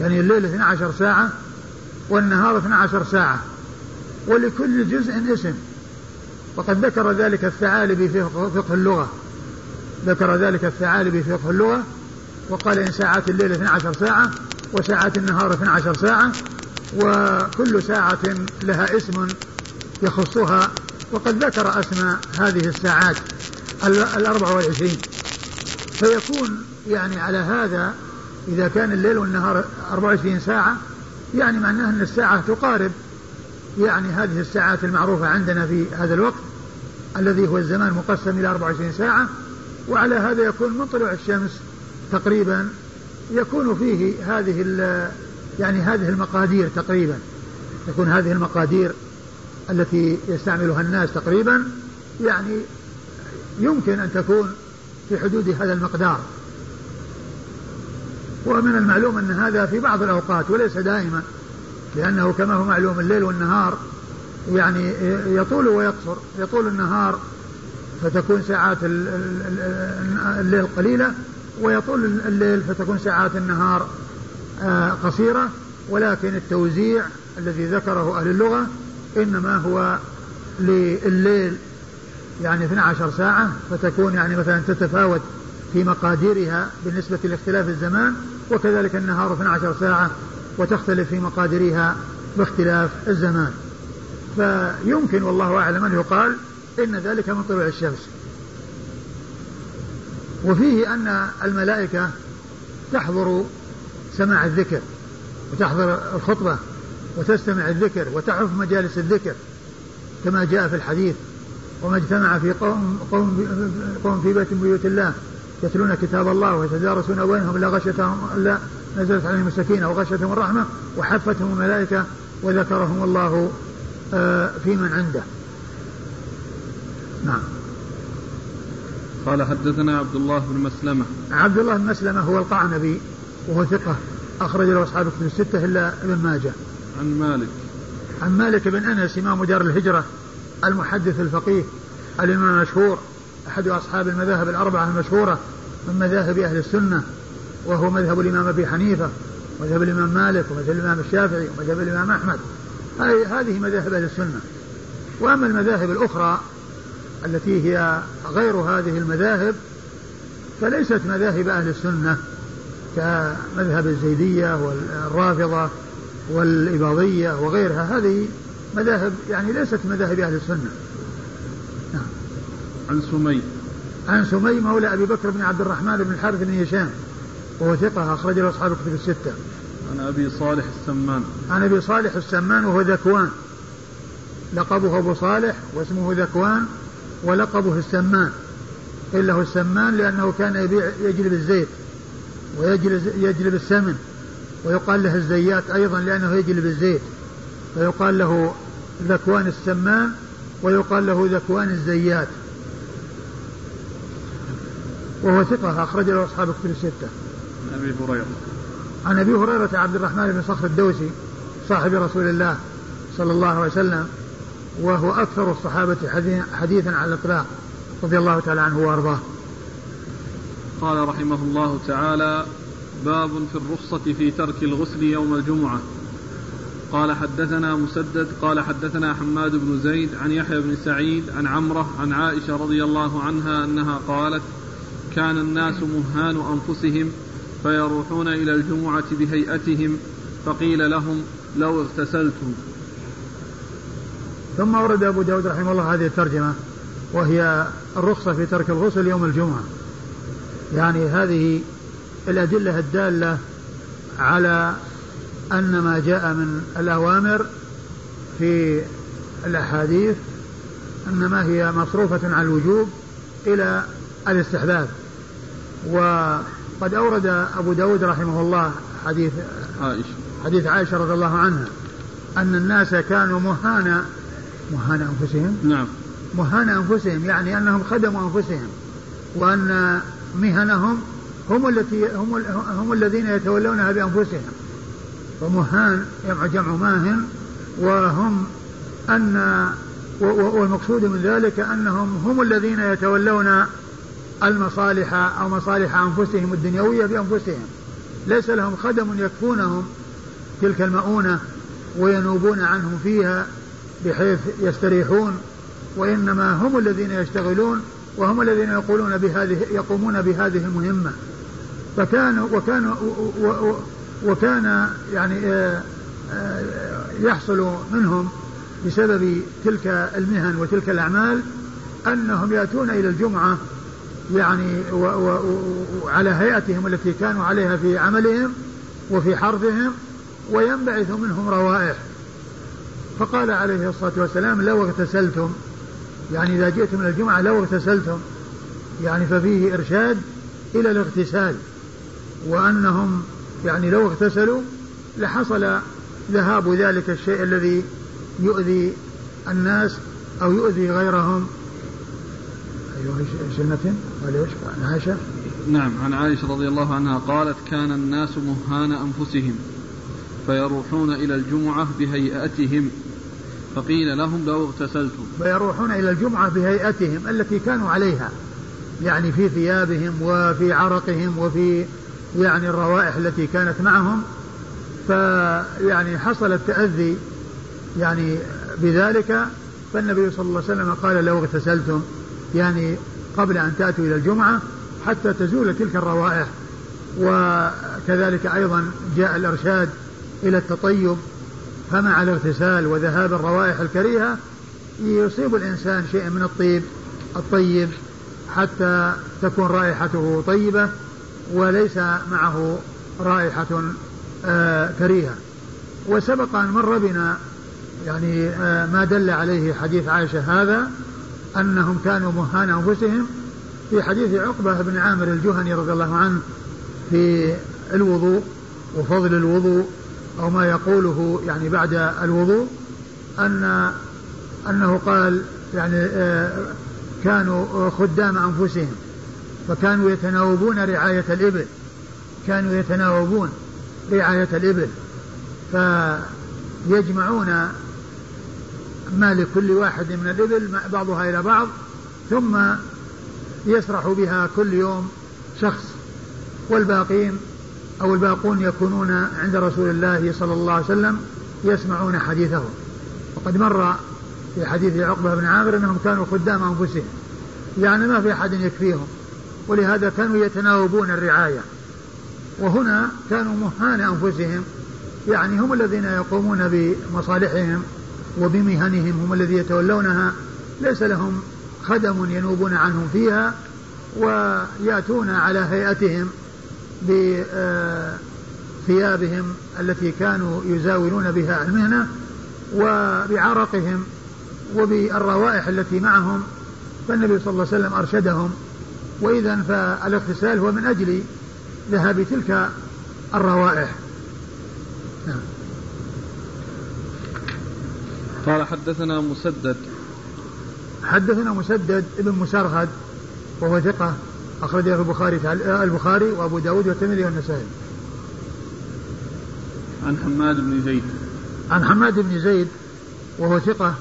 يعني الليل 12 ساعة والنهار 12 ساعة. ولكل جزء اسم. وقد ذكر ذلك الثعالبي في فقه اللغة. ذكر ذلك الثعالبي في فقه اللغة وقال إن ساعات الليل 12 ساعة وساعات النهار 12 ساعة وكل ساعة لها اسم يخصها. وقد ذكر أسماء هذه الساعات الأربع والعشرين. فيكون يعني على هذا إذا كان الليل والنهار 24 ساعة يعني معناه أن الساعة تقارب يعني هذه الساعات المعروفة عندنا في هذا الوقت الذي هو الزمان مقسم إلى 24 ساعة وعلى هذا يكون من طلوع الشمس تقريبا يكون فيه هذه يعني هذه المقادير تقريبا تكون هذه المقادير التي يستعملها الناس تقريبا يعني يمكن أن تكون في حدود هذا المقدار. ومن المعلوم أن هذا في بعض الأوقات وليس دائما لأنه كما هو معلوم الليل والنهار يعني يطول ويقصر. يطول النهار فتكون ساعات الليل قليلة ويطول الليل فتكون ساعات النهار آه، قصيرة. ولكن التوزيع الذي ذكره أهل اللغة إنما هو لليل يعني 12 ساعة. فتكون يعني مثلا تتفاوت في مقاديرها بالنسبة لاختلاف الزمان وكذلك النهار 12 ساعة. وتختلف في مقاديرها باختلاف الزمان. فيمكن والله أعلم أن يقال إن ذلك من طلوع الشمس. وفيه أن الملائكة تحضر سماع الذكر وتحضر الخطبة وتستمع الذكر وتعرف مجالس الذكر كما جاء في الحديث وما اجتمع في قوم قوم قوم في بيت من بيوت الله يتلون كتاب الله ويتدارسون بينهم الا غشتهم نزلت عليهم السكينة وغشتهم الرحمة وحفتهم الملائكة وذكرهم الله آه، في من عنده. نعم. قال حدثنا عبد الله بن مسلمة. عبد الله بن مسلمة هو القعنبي وهو ثقة أخرج له أصحاب كتب الستة إلا ابن ماجه. عن مالك. عن مالك بن أنس إمام دار الهجرة المحدث الفقيه الإمام المشهور أحد أصحاب المذاهب الأربعة المشهورة من مذاهب أهل السنة وهو مذهب الإمام أبي حنيفة ومذهب الإمام مالك ومذهب الإمام الشافعي ومذهب الإمام أحمد. هذه مذاهب أهل السنة. وأما المذاهب الأخرى التي هي غير هذه المذاهب فليست مذاهب أهل السنة كمذهب الزيدية والرافضة والإباضية وغيرها. هذه مذاهب يعني ليست مذاهب أهل السنة. عن سمي. عن سمي مولى أبي بكر بن عبد الرحمن بن الحارث بن هشام. وهو ثقة أخرج له أصحاب الكتب الستة. عن أبي صالح السمان. عن أبي صالح السمان وهو ذكوان. لقبه أبو صالح واسمه ذكوان ولقبه السمان. قيل له السمان لأنه كان يبيع يجلب الزيت ويجلب السمن ويقال له الزيات أيضا لأنه يجلب الزيت. فيقال له ذكوان السمان ويقال له ذكوان الزيات. وهو ثقة أخرج له أصحاب كتب الستة. عن أبي هريرة. عن أبي هريرة عبد الرحمن بن صخر الدوسي صاحب رسول الله صلى الله عليه وسلم وهو أكثر الصحابة حديثا على الإطلاق رضي الله تعالى عنه وأرضاه. قال رحمه الله تعالى باب في الرخصة في ترك الغسل يوم الجمعة قال حدثنا مسدد قال حدثنا حماد بن زيد عن يحيى بن سعيد عن عمرة عن عائشة رضي الله عنها أنها قالت كان الناس مهان أنفسهم فيروحون إلى الجمعة بهيئتهم فقيل لهم لو اغتسلتم. ثم ورد أبو داود رحمه الله هذه الترجمة وهي الرخصة في ترك الغسل يوم الجمعة. يعني هذه الأدلة الدالة على أن ما جاء من الأوامر في الأحاديث إنما هي مصروفة على الوجوب إلى الاستحباب. وقد أورد أبو داود رحمه الله حديث عائشة. حديث عائشة رضي الله عنها أن الناس كانوا مهانا مهانا أنفسهم. نعم. مهانا أنفسهم يعني أنهم خدموا أنفسهم وأن مهنهم هم التي هم هم الذين يتولونها بأنفسهم. ومهان جمع جمع ماهن وهم أن والمقصود من ذلك أنهم هم الذين يتولون المصالح أو مصالح أنفسهم الدنيوية بأنفسهم ليس لهم خدم يكفونهم تلك المؤونة وينوبون عنهم فيها بحيث يستريحون وإنما هم الذين يشتغلون وهم الذين يقولون بهذه يقومون بهذه المهمة. فكانوا وكانوا وكان يعني آه، آه، يحصل منهم بسبب تلك المهن وتلك الأعمال أنهم يأتون إلى الجمعة يعني وعلى هيئتهم التي كانوا عليها في عملهم وفي حرثهم وينبعث منهم روائح. فقال عليه الصلاة والسلام لو اغتسلتم. يعني إذا جئتم من الجمعة لو اغتسلتم. يعني ففيه إرشاد إلى الاغتسال. وأنهم يعني لو اغتسلوا لحصل ذهاب ذلك الشيء الذي يؤذي الناس أو يؤذي غيرهم. سنة قال إيش؟ عن عائشة؟ نعم عن عائشة رضي الله عنها قالت كان الناس مهان أنفسهم فيروحون إلى الجمعة بهيئتهم. فقيل لهم لو اغتسلتم. فيروحون إلى الجمعة بهيئتهم التي كانوا عليها يعني في ثيابهم وفي عرقهم وفي يعني الروائح التي كانت معهم. فيعني حصل التأذي يعني بذلك فالنبي صلى الله عليه وسلم قال لو اغتسلتم. يعني قبل أن تأتوا إلى الجمعة حتى تزول تلك الروائح. وكذلك أيضا جاء الإرشاد إلى التطيب فمع الاغتسال وذهاب الروائح الكريهة يصيب الإنسان شيء من الطيب الطيب حتى تكون رائحته طيبة وليس معه رائحة آه كريهة. وسبق أن مر بنا يعني آه ما دل عليه حديث عائشة هذا أنهم كانوا مهان أنفسهم. في حديث عقبة بن عامر الجهني رضي الله عنه في الوضوء وفضل الوضوء أو ما يقوله يعني بعد الوضوء أن أنه قال يعني آه، كانوا خدام أنفسهم فكانوا يتناوبون رعاية الإبل. كانوا يتناوبون رعاية الإبل فيجمعون ما لكل واحد من الإبل بعضها إلى بعض ثم يسرح بها كل يوم شخص والباقين أو الباقون يكونون عند رسول الله صلى الله عليه وسلم يسمعون حديثه وقد مر في حديث عقبة بن عامر أنهم كانوا خدام أنفسهم. يعني ما في أحد يكفيهم. ولهذا كانوا يتناوبون الرعاية. وهنا كانوا مهان أنفسهم. يعني هم الذين يقومون بمصالحهم. وبمهنهم هم الذين يتولونها ليس لهم خدم ينوبون عنهم فيها ويأتون على هيئتهم بثيابهم التي كانوا يزاولون بها المهنة وبعرقهم وبالروائح التي معهم. فالنبي صلى الله عليه وسلم أرشدهم وإذا فالاغتسال هو من أجل ذهاب تلك الروائح. قال حدثنا مسدد. حدثنا مسدد ابن مسرهد وهو ثقة أخرجه البخاري البخاري وأبو داود والترمذي والنسائي. عن حماد بن زيد. عن حماد بن زيد وهو ثقة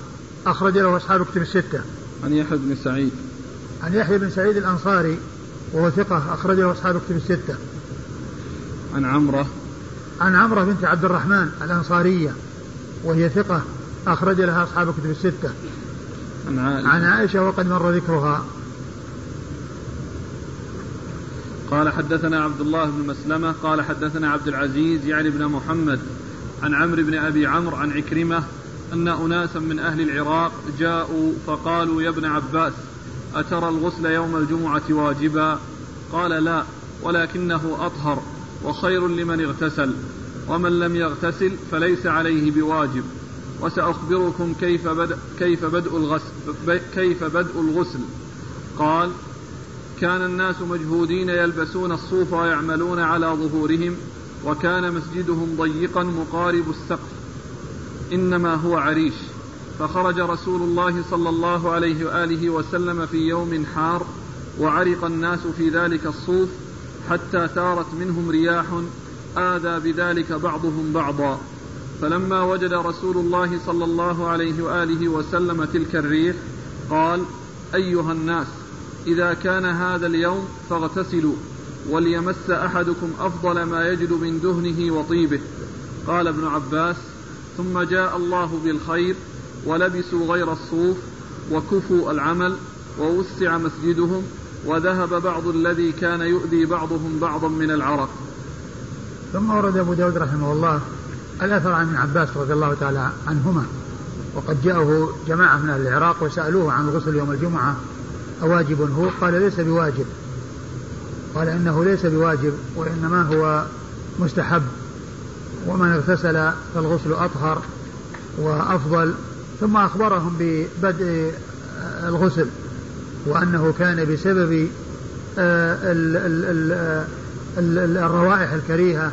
أخرج له أصحاب كتب الستة. عن يحيى بن سعيد. عن يحيى بن سعيد الأنصاري وهو ثقة أخرج له أصحاب كتب الستة. عن عمرة. عن عمرة بنت عبد الرحمن الأنصارية وهي ثقة أخرج لها أصحاب كتب الستة. عن عائشة. عن عائشة وقد مر ذكرها. قال حدثنا عبد الله بن مسلمة قال حدثنا عبد العزيز يعني بن محمد عن عمرو بن أبي عمرو عن عكرمة أن أناسا من أهل العراق جاءوا فقالوا يا ابن عباس أترى الغسل يوم الجمعة واجبا؟ قال لا ولكنه أطهر وخير لمن اغتسل ومن لم يغتسل فليس عليه بواجب. وسأخبركم كيف بدأ كيف بدء الغسل كيف بدء الغسل. قال كان الناس مجهودين يلبسون الصوف ويعملون على ظهورهم وكان مسجدهم ضيقا مقارب السقف. إنما هو عريش. فخرج رسول الله صلى الله عليه وآله وسلم في يوم حار وعرق الناس في ذلك الصوف حتى ثارت منهم رياح آذى بذلك بعضهم بعضا. فلما وجد رسول الله صلى الله عليه وآله وسلم تلك الريح قال أيها الناس إذا كان هذا اليوم فاغتسلوا وليمس أحدكم أفضل ما يجد من دهنه وطيبه. قال ابن عباس ثم جاء الله بالخير ولبسوا غير الصوف وكفوا العمل ووسع مسجدهم وذهب بعض الذي كان يؤذي بعضهم بعضا من العرق. ثم ورد أبو داود رحمه الله الأثر عن ابن عباس رضي الله تعالى عنهما وقد جاءه جماعة من أهل العراق وسألوه عن الغسل يوم الجمعة أواجب هو؟ قال ليس بواجب. قال إنه ليس بواجب وإنما هو مستحب ومن اغتسل فالغسل أطهر وأفضل. ثم أخبرهم ببدء الغسل وأنه كان بسبب آه، الروائح الكريهة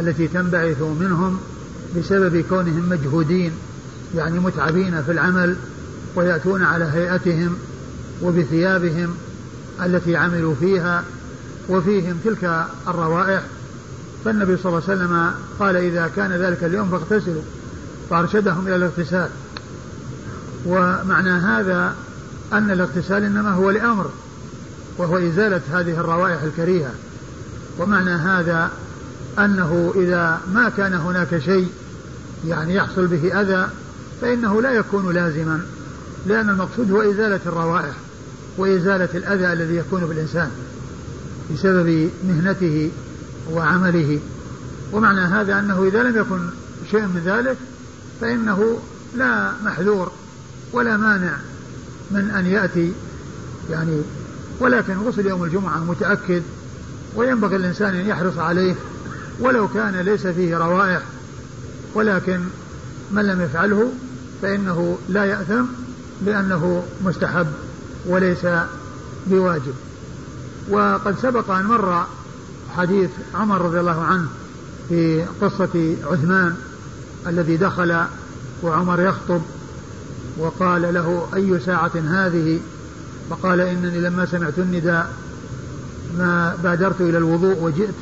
التي تنبعث منهم بسبب كونهم مجهودين يعني متعبين في العمل ويأتون على هيئتهم وبثيابهم التي عملوا فيها وفيهم تلك الروائح. فالنبي صلى الله عليه وسلم قال إذا كان ذلك اليوم فاغتسلوا فأرشدهم إلى الاغتسال. ومعنى هذا أن الاغتسال إنما هو لأمر وهو إزالة هذه الروائح الكريهة. ومعنى هذا أنه إذا ما كان هناك شيء يعني يحصل به أذى فإنه لا يكون لازما لأن المقصود هو إزالة الروائح وإزالة الأذى الذي يكون بالإنسان بسبب مهنته وعمله. ومعنى هذا أنه إذا لم يكن شيء من ذلك فإنه لا محذور ولا مانع من أن يأتي يعني ولكن غسل يوم الجمعة متأكد وينبغي الإنسان أن يحرص عليه ولو كان ليس فيه روائح ولكن من لم يفعله فإنه لا يأثم لأنه مستحب وليس بواجب. وقد سبق أن مر حديث عمر رضي الله عنه في قصة عثمان الذي دخل وعمر يخطب وقال له أي ساعة هذه؟ فقال إنني لما سمعت النداء ما بادرت إلى الوضوء وجئت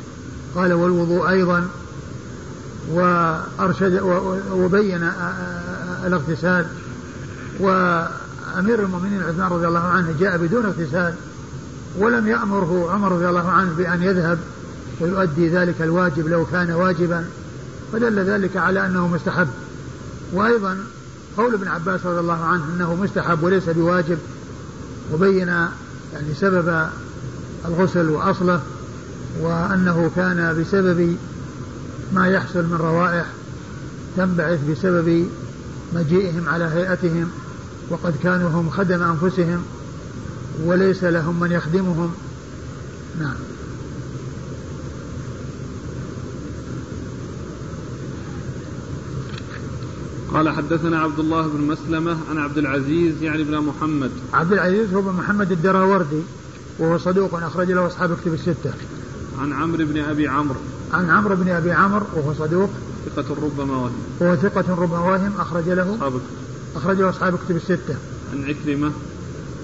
قال والوضوء أيضا وأرشد وبين الاغتسال. وأمير المؤمنين عثمان رضي الله عنه جاء بدون اغتسال ولم يأمره عمر رضي الله عنه بأن يذهب ويؤدي ذلك الواجب لو كان واجبا. فدل ذلك على أنه مستحب. وأيضا قول ابن عباس رضي الله عنه أنه مستحب وليس بواجب وبين يعني سبب الغسل وأصله. وأنه كان بسبب ما يحصل من روائح تنبعث بسبب مجيئهم على هيئتهم وقد كانوا هم خدم أنفسهم وليس لهم من يخدمهم. نعم. قال حدثنا عبد الله بن مسلمة عن عبد العزيز يعني بن محمد. عبد العزيز هو بن محمد الدراوردي وهو صدوق أخرج له أصحاب كتب الستة. عن عمرو بن أبي عمرو. عن عمرو بن أبي عمرو وهو صدوق. ثقة ربما وهم وهو ثقة ربما وهم أخرج له. أصحاب أخرج له أصحاب كتب الستة. عن عكرمة.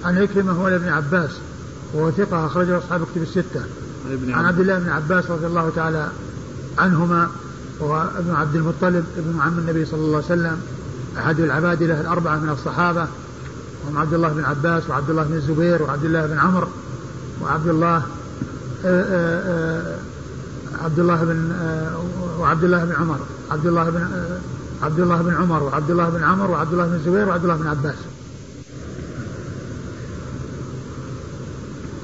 عن عكرمة هو ابن عباس. وهو ثقة أخرج له أصحاب كتب الستة. عن, عن عبد الله بن عباس رضي الله تعالى عنهما. وهو ابن عبد المطلب ابن عم النبي صلى الله عليه وسلم. أحد العبادلة الأربعة من الصحابة. وهم عبد الله بن عباس وعبد الله بن الزبير وعبد الله بن عمرو. وعبد الله عبد الله بن وعبد الله بن عمر عبد الله بن عبد الله بن عمر وعبد الله بن عمر وعبد الله بن الزبير وعبد الله بن عباس.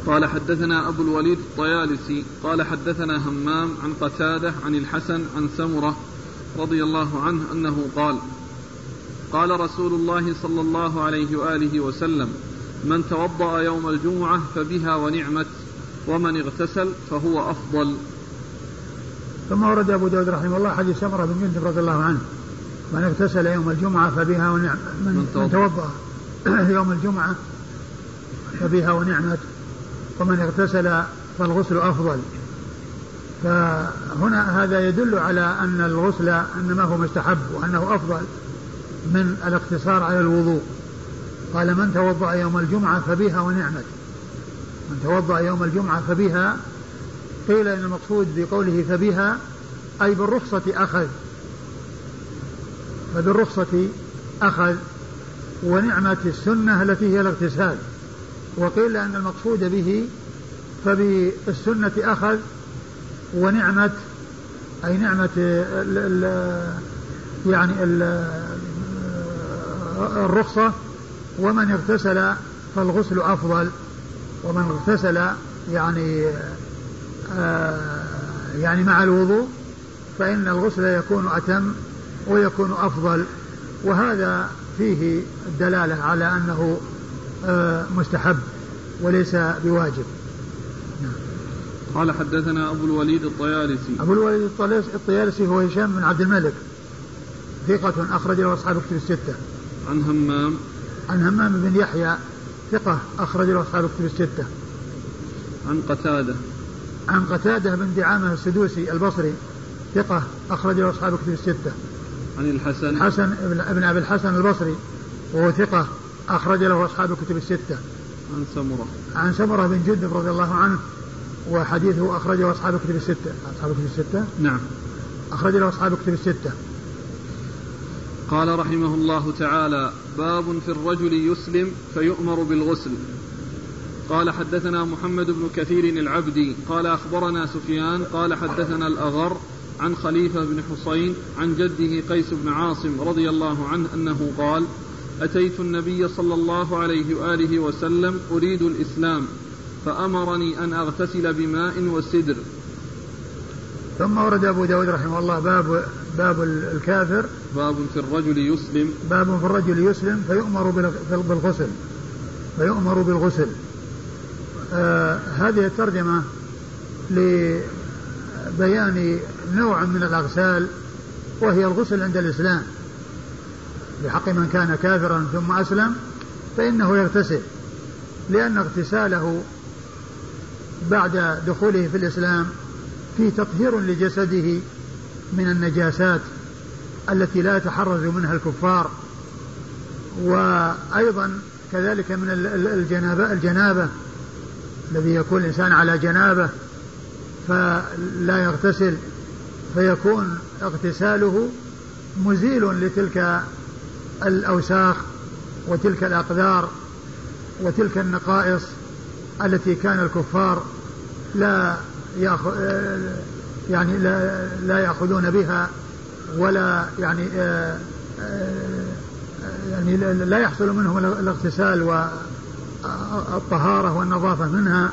قال حدثنا أبو الوليد الطيالسي قال حدثنا همام عن قتادة عن الحسن عن سمرة رضي الله عنه أنه قال قال رسول الله صلى الله عليه وآله وسلم من توضأ يوم الجمعة فبها ونعمت ومن اغتسل فهو أفضل. ثم ورد أبو داود رحمه الله حديث سمرة بن جندب رضي الله عنه من اغتسل يوم الجمعة فبها ونعم من, من توضأ. يوم الجمعة فبها ونعمت ومن اغتسل فالغسل أفضل. فهنا هذا يدل على أن الغسل إنما هو مستحب وأنه أفضل من الاقتصار على الوضوء. قال من توضأ يوم الجمعة فبها ونعمت من توضأ يوم الجمعة فبها قيل إن المقصود بقوله فبها أي بالرخصة أخذ. فبالرخصة أخذ ونعمة السنة التي هي الاغتسال. وقيل أن المقصود به فبالسنة أخذ ونعمة أي نعمة ال ال يعني ال الرخصة. ومن اغتسل فالغسل أفضل. ومن اغتسل يعني آه يعني مع الوضوء فإن الغسل يكون أتم ويكون أفضل. وهذا فيه الدلالة على أنه آه مستحب وليس بواجب. نعم. قال حدثنا أبو الوليد الطيالسي. أبو الوليد الطيالسي هو هشام بن عبد الملك. ثقة أخرج له أصحاب كتب الستة. عن همام. عن همام بن يحيى ثقة أخرج له أصحاب كتب الستة. عن قتادة. عن قتادة بن دعامة السدوسي البصري ثقة أخرج له أصحاب كتب الستة. عن الحسن. الحسن بن أبي الحسن البصري وهو ثقة أخرج له أصحاب الكتب الستة. عن سمرة. عن سمرة بن جندب رضي الله عنه وحديثه أخرجه أصحاب الكتب الستة. أصحاب الكتب الستة؟ نعم. أخرج له أصحاب الكتب الستة. قال رحمه الله تعالى باب في الرجل يسلم فيؤمر بالغسل. قال حدثنا محمد بن كثير العبدي. قال أخبرنا سفيان. قال حدثنا الأغر عن خليفة بن حصين عن جده قيس بن عاصم رضي الله عنه أنه قال أتيت النبي صلى الله عليه وآله وسلم أريد الإسلام فأمرني أن أغتسل بماء وسدر. ثم ورد أبو داود رحمه الله باب باب الكافر. باب في الرجل يسلم. باب في الرجل يسلم فيؤمر بالغسل. فيؤمر بالغسل. آه هذه الترجمة لبيان نوع من الأغسال وهي الغسل عند الإسلام. بحق من كان كافرا ثم أسلم فإنه يغتسل. لأن اغتساله بعد دخوله في الإسلام فيه تطهير لجسده من النجاسات التي لا يتحرز منها الكفار وأيضا كذلك من الجنابة الجنابة الذي يكون الإنسان على جنابة فلا يغتسل فيكون اغتساله مزيل لتلك الأوساخ وتلك الأقدار وتلك النقائص التي كان الكفار لا يأخذ يعني لا, لا يأخذون بها ولا يعني يعني لا يحصل منهم الاغتسال والطهارة والنظافة منها.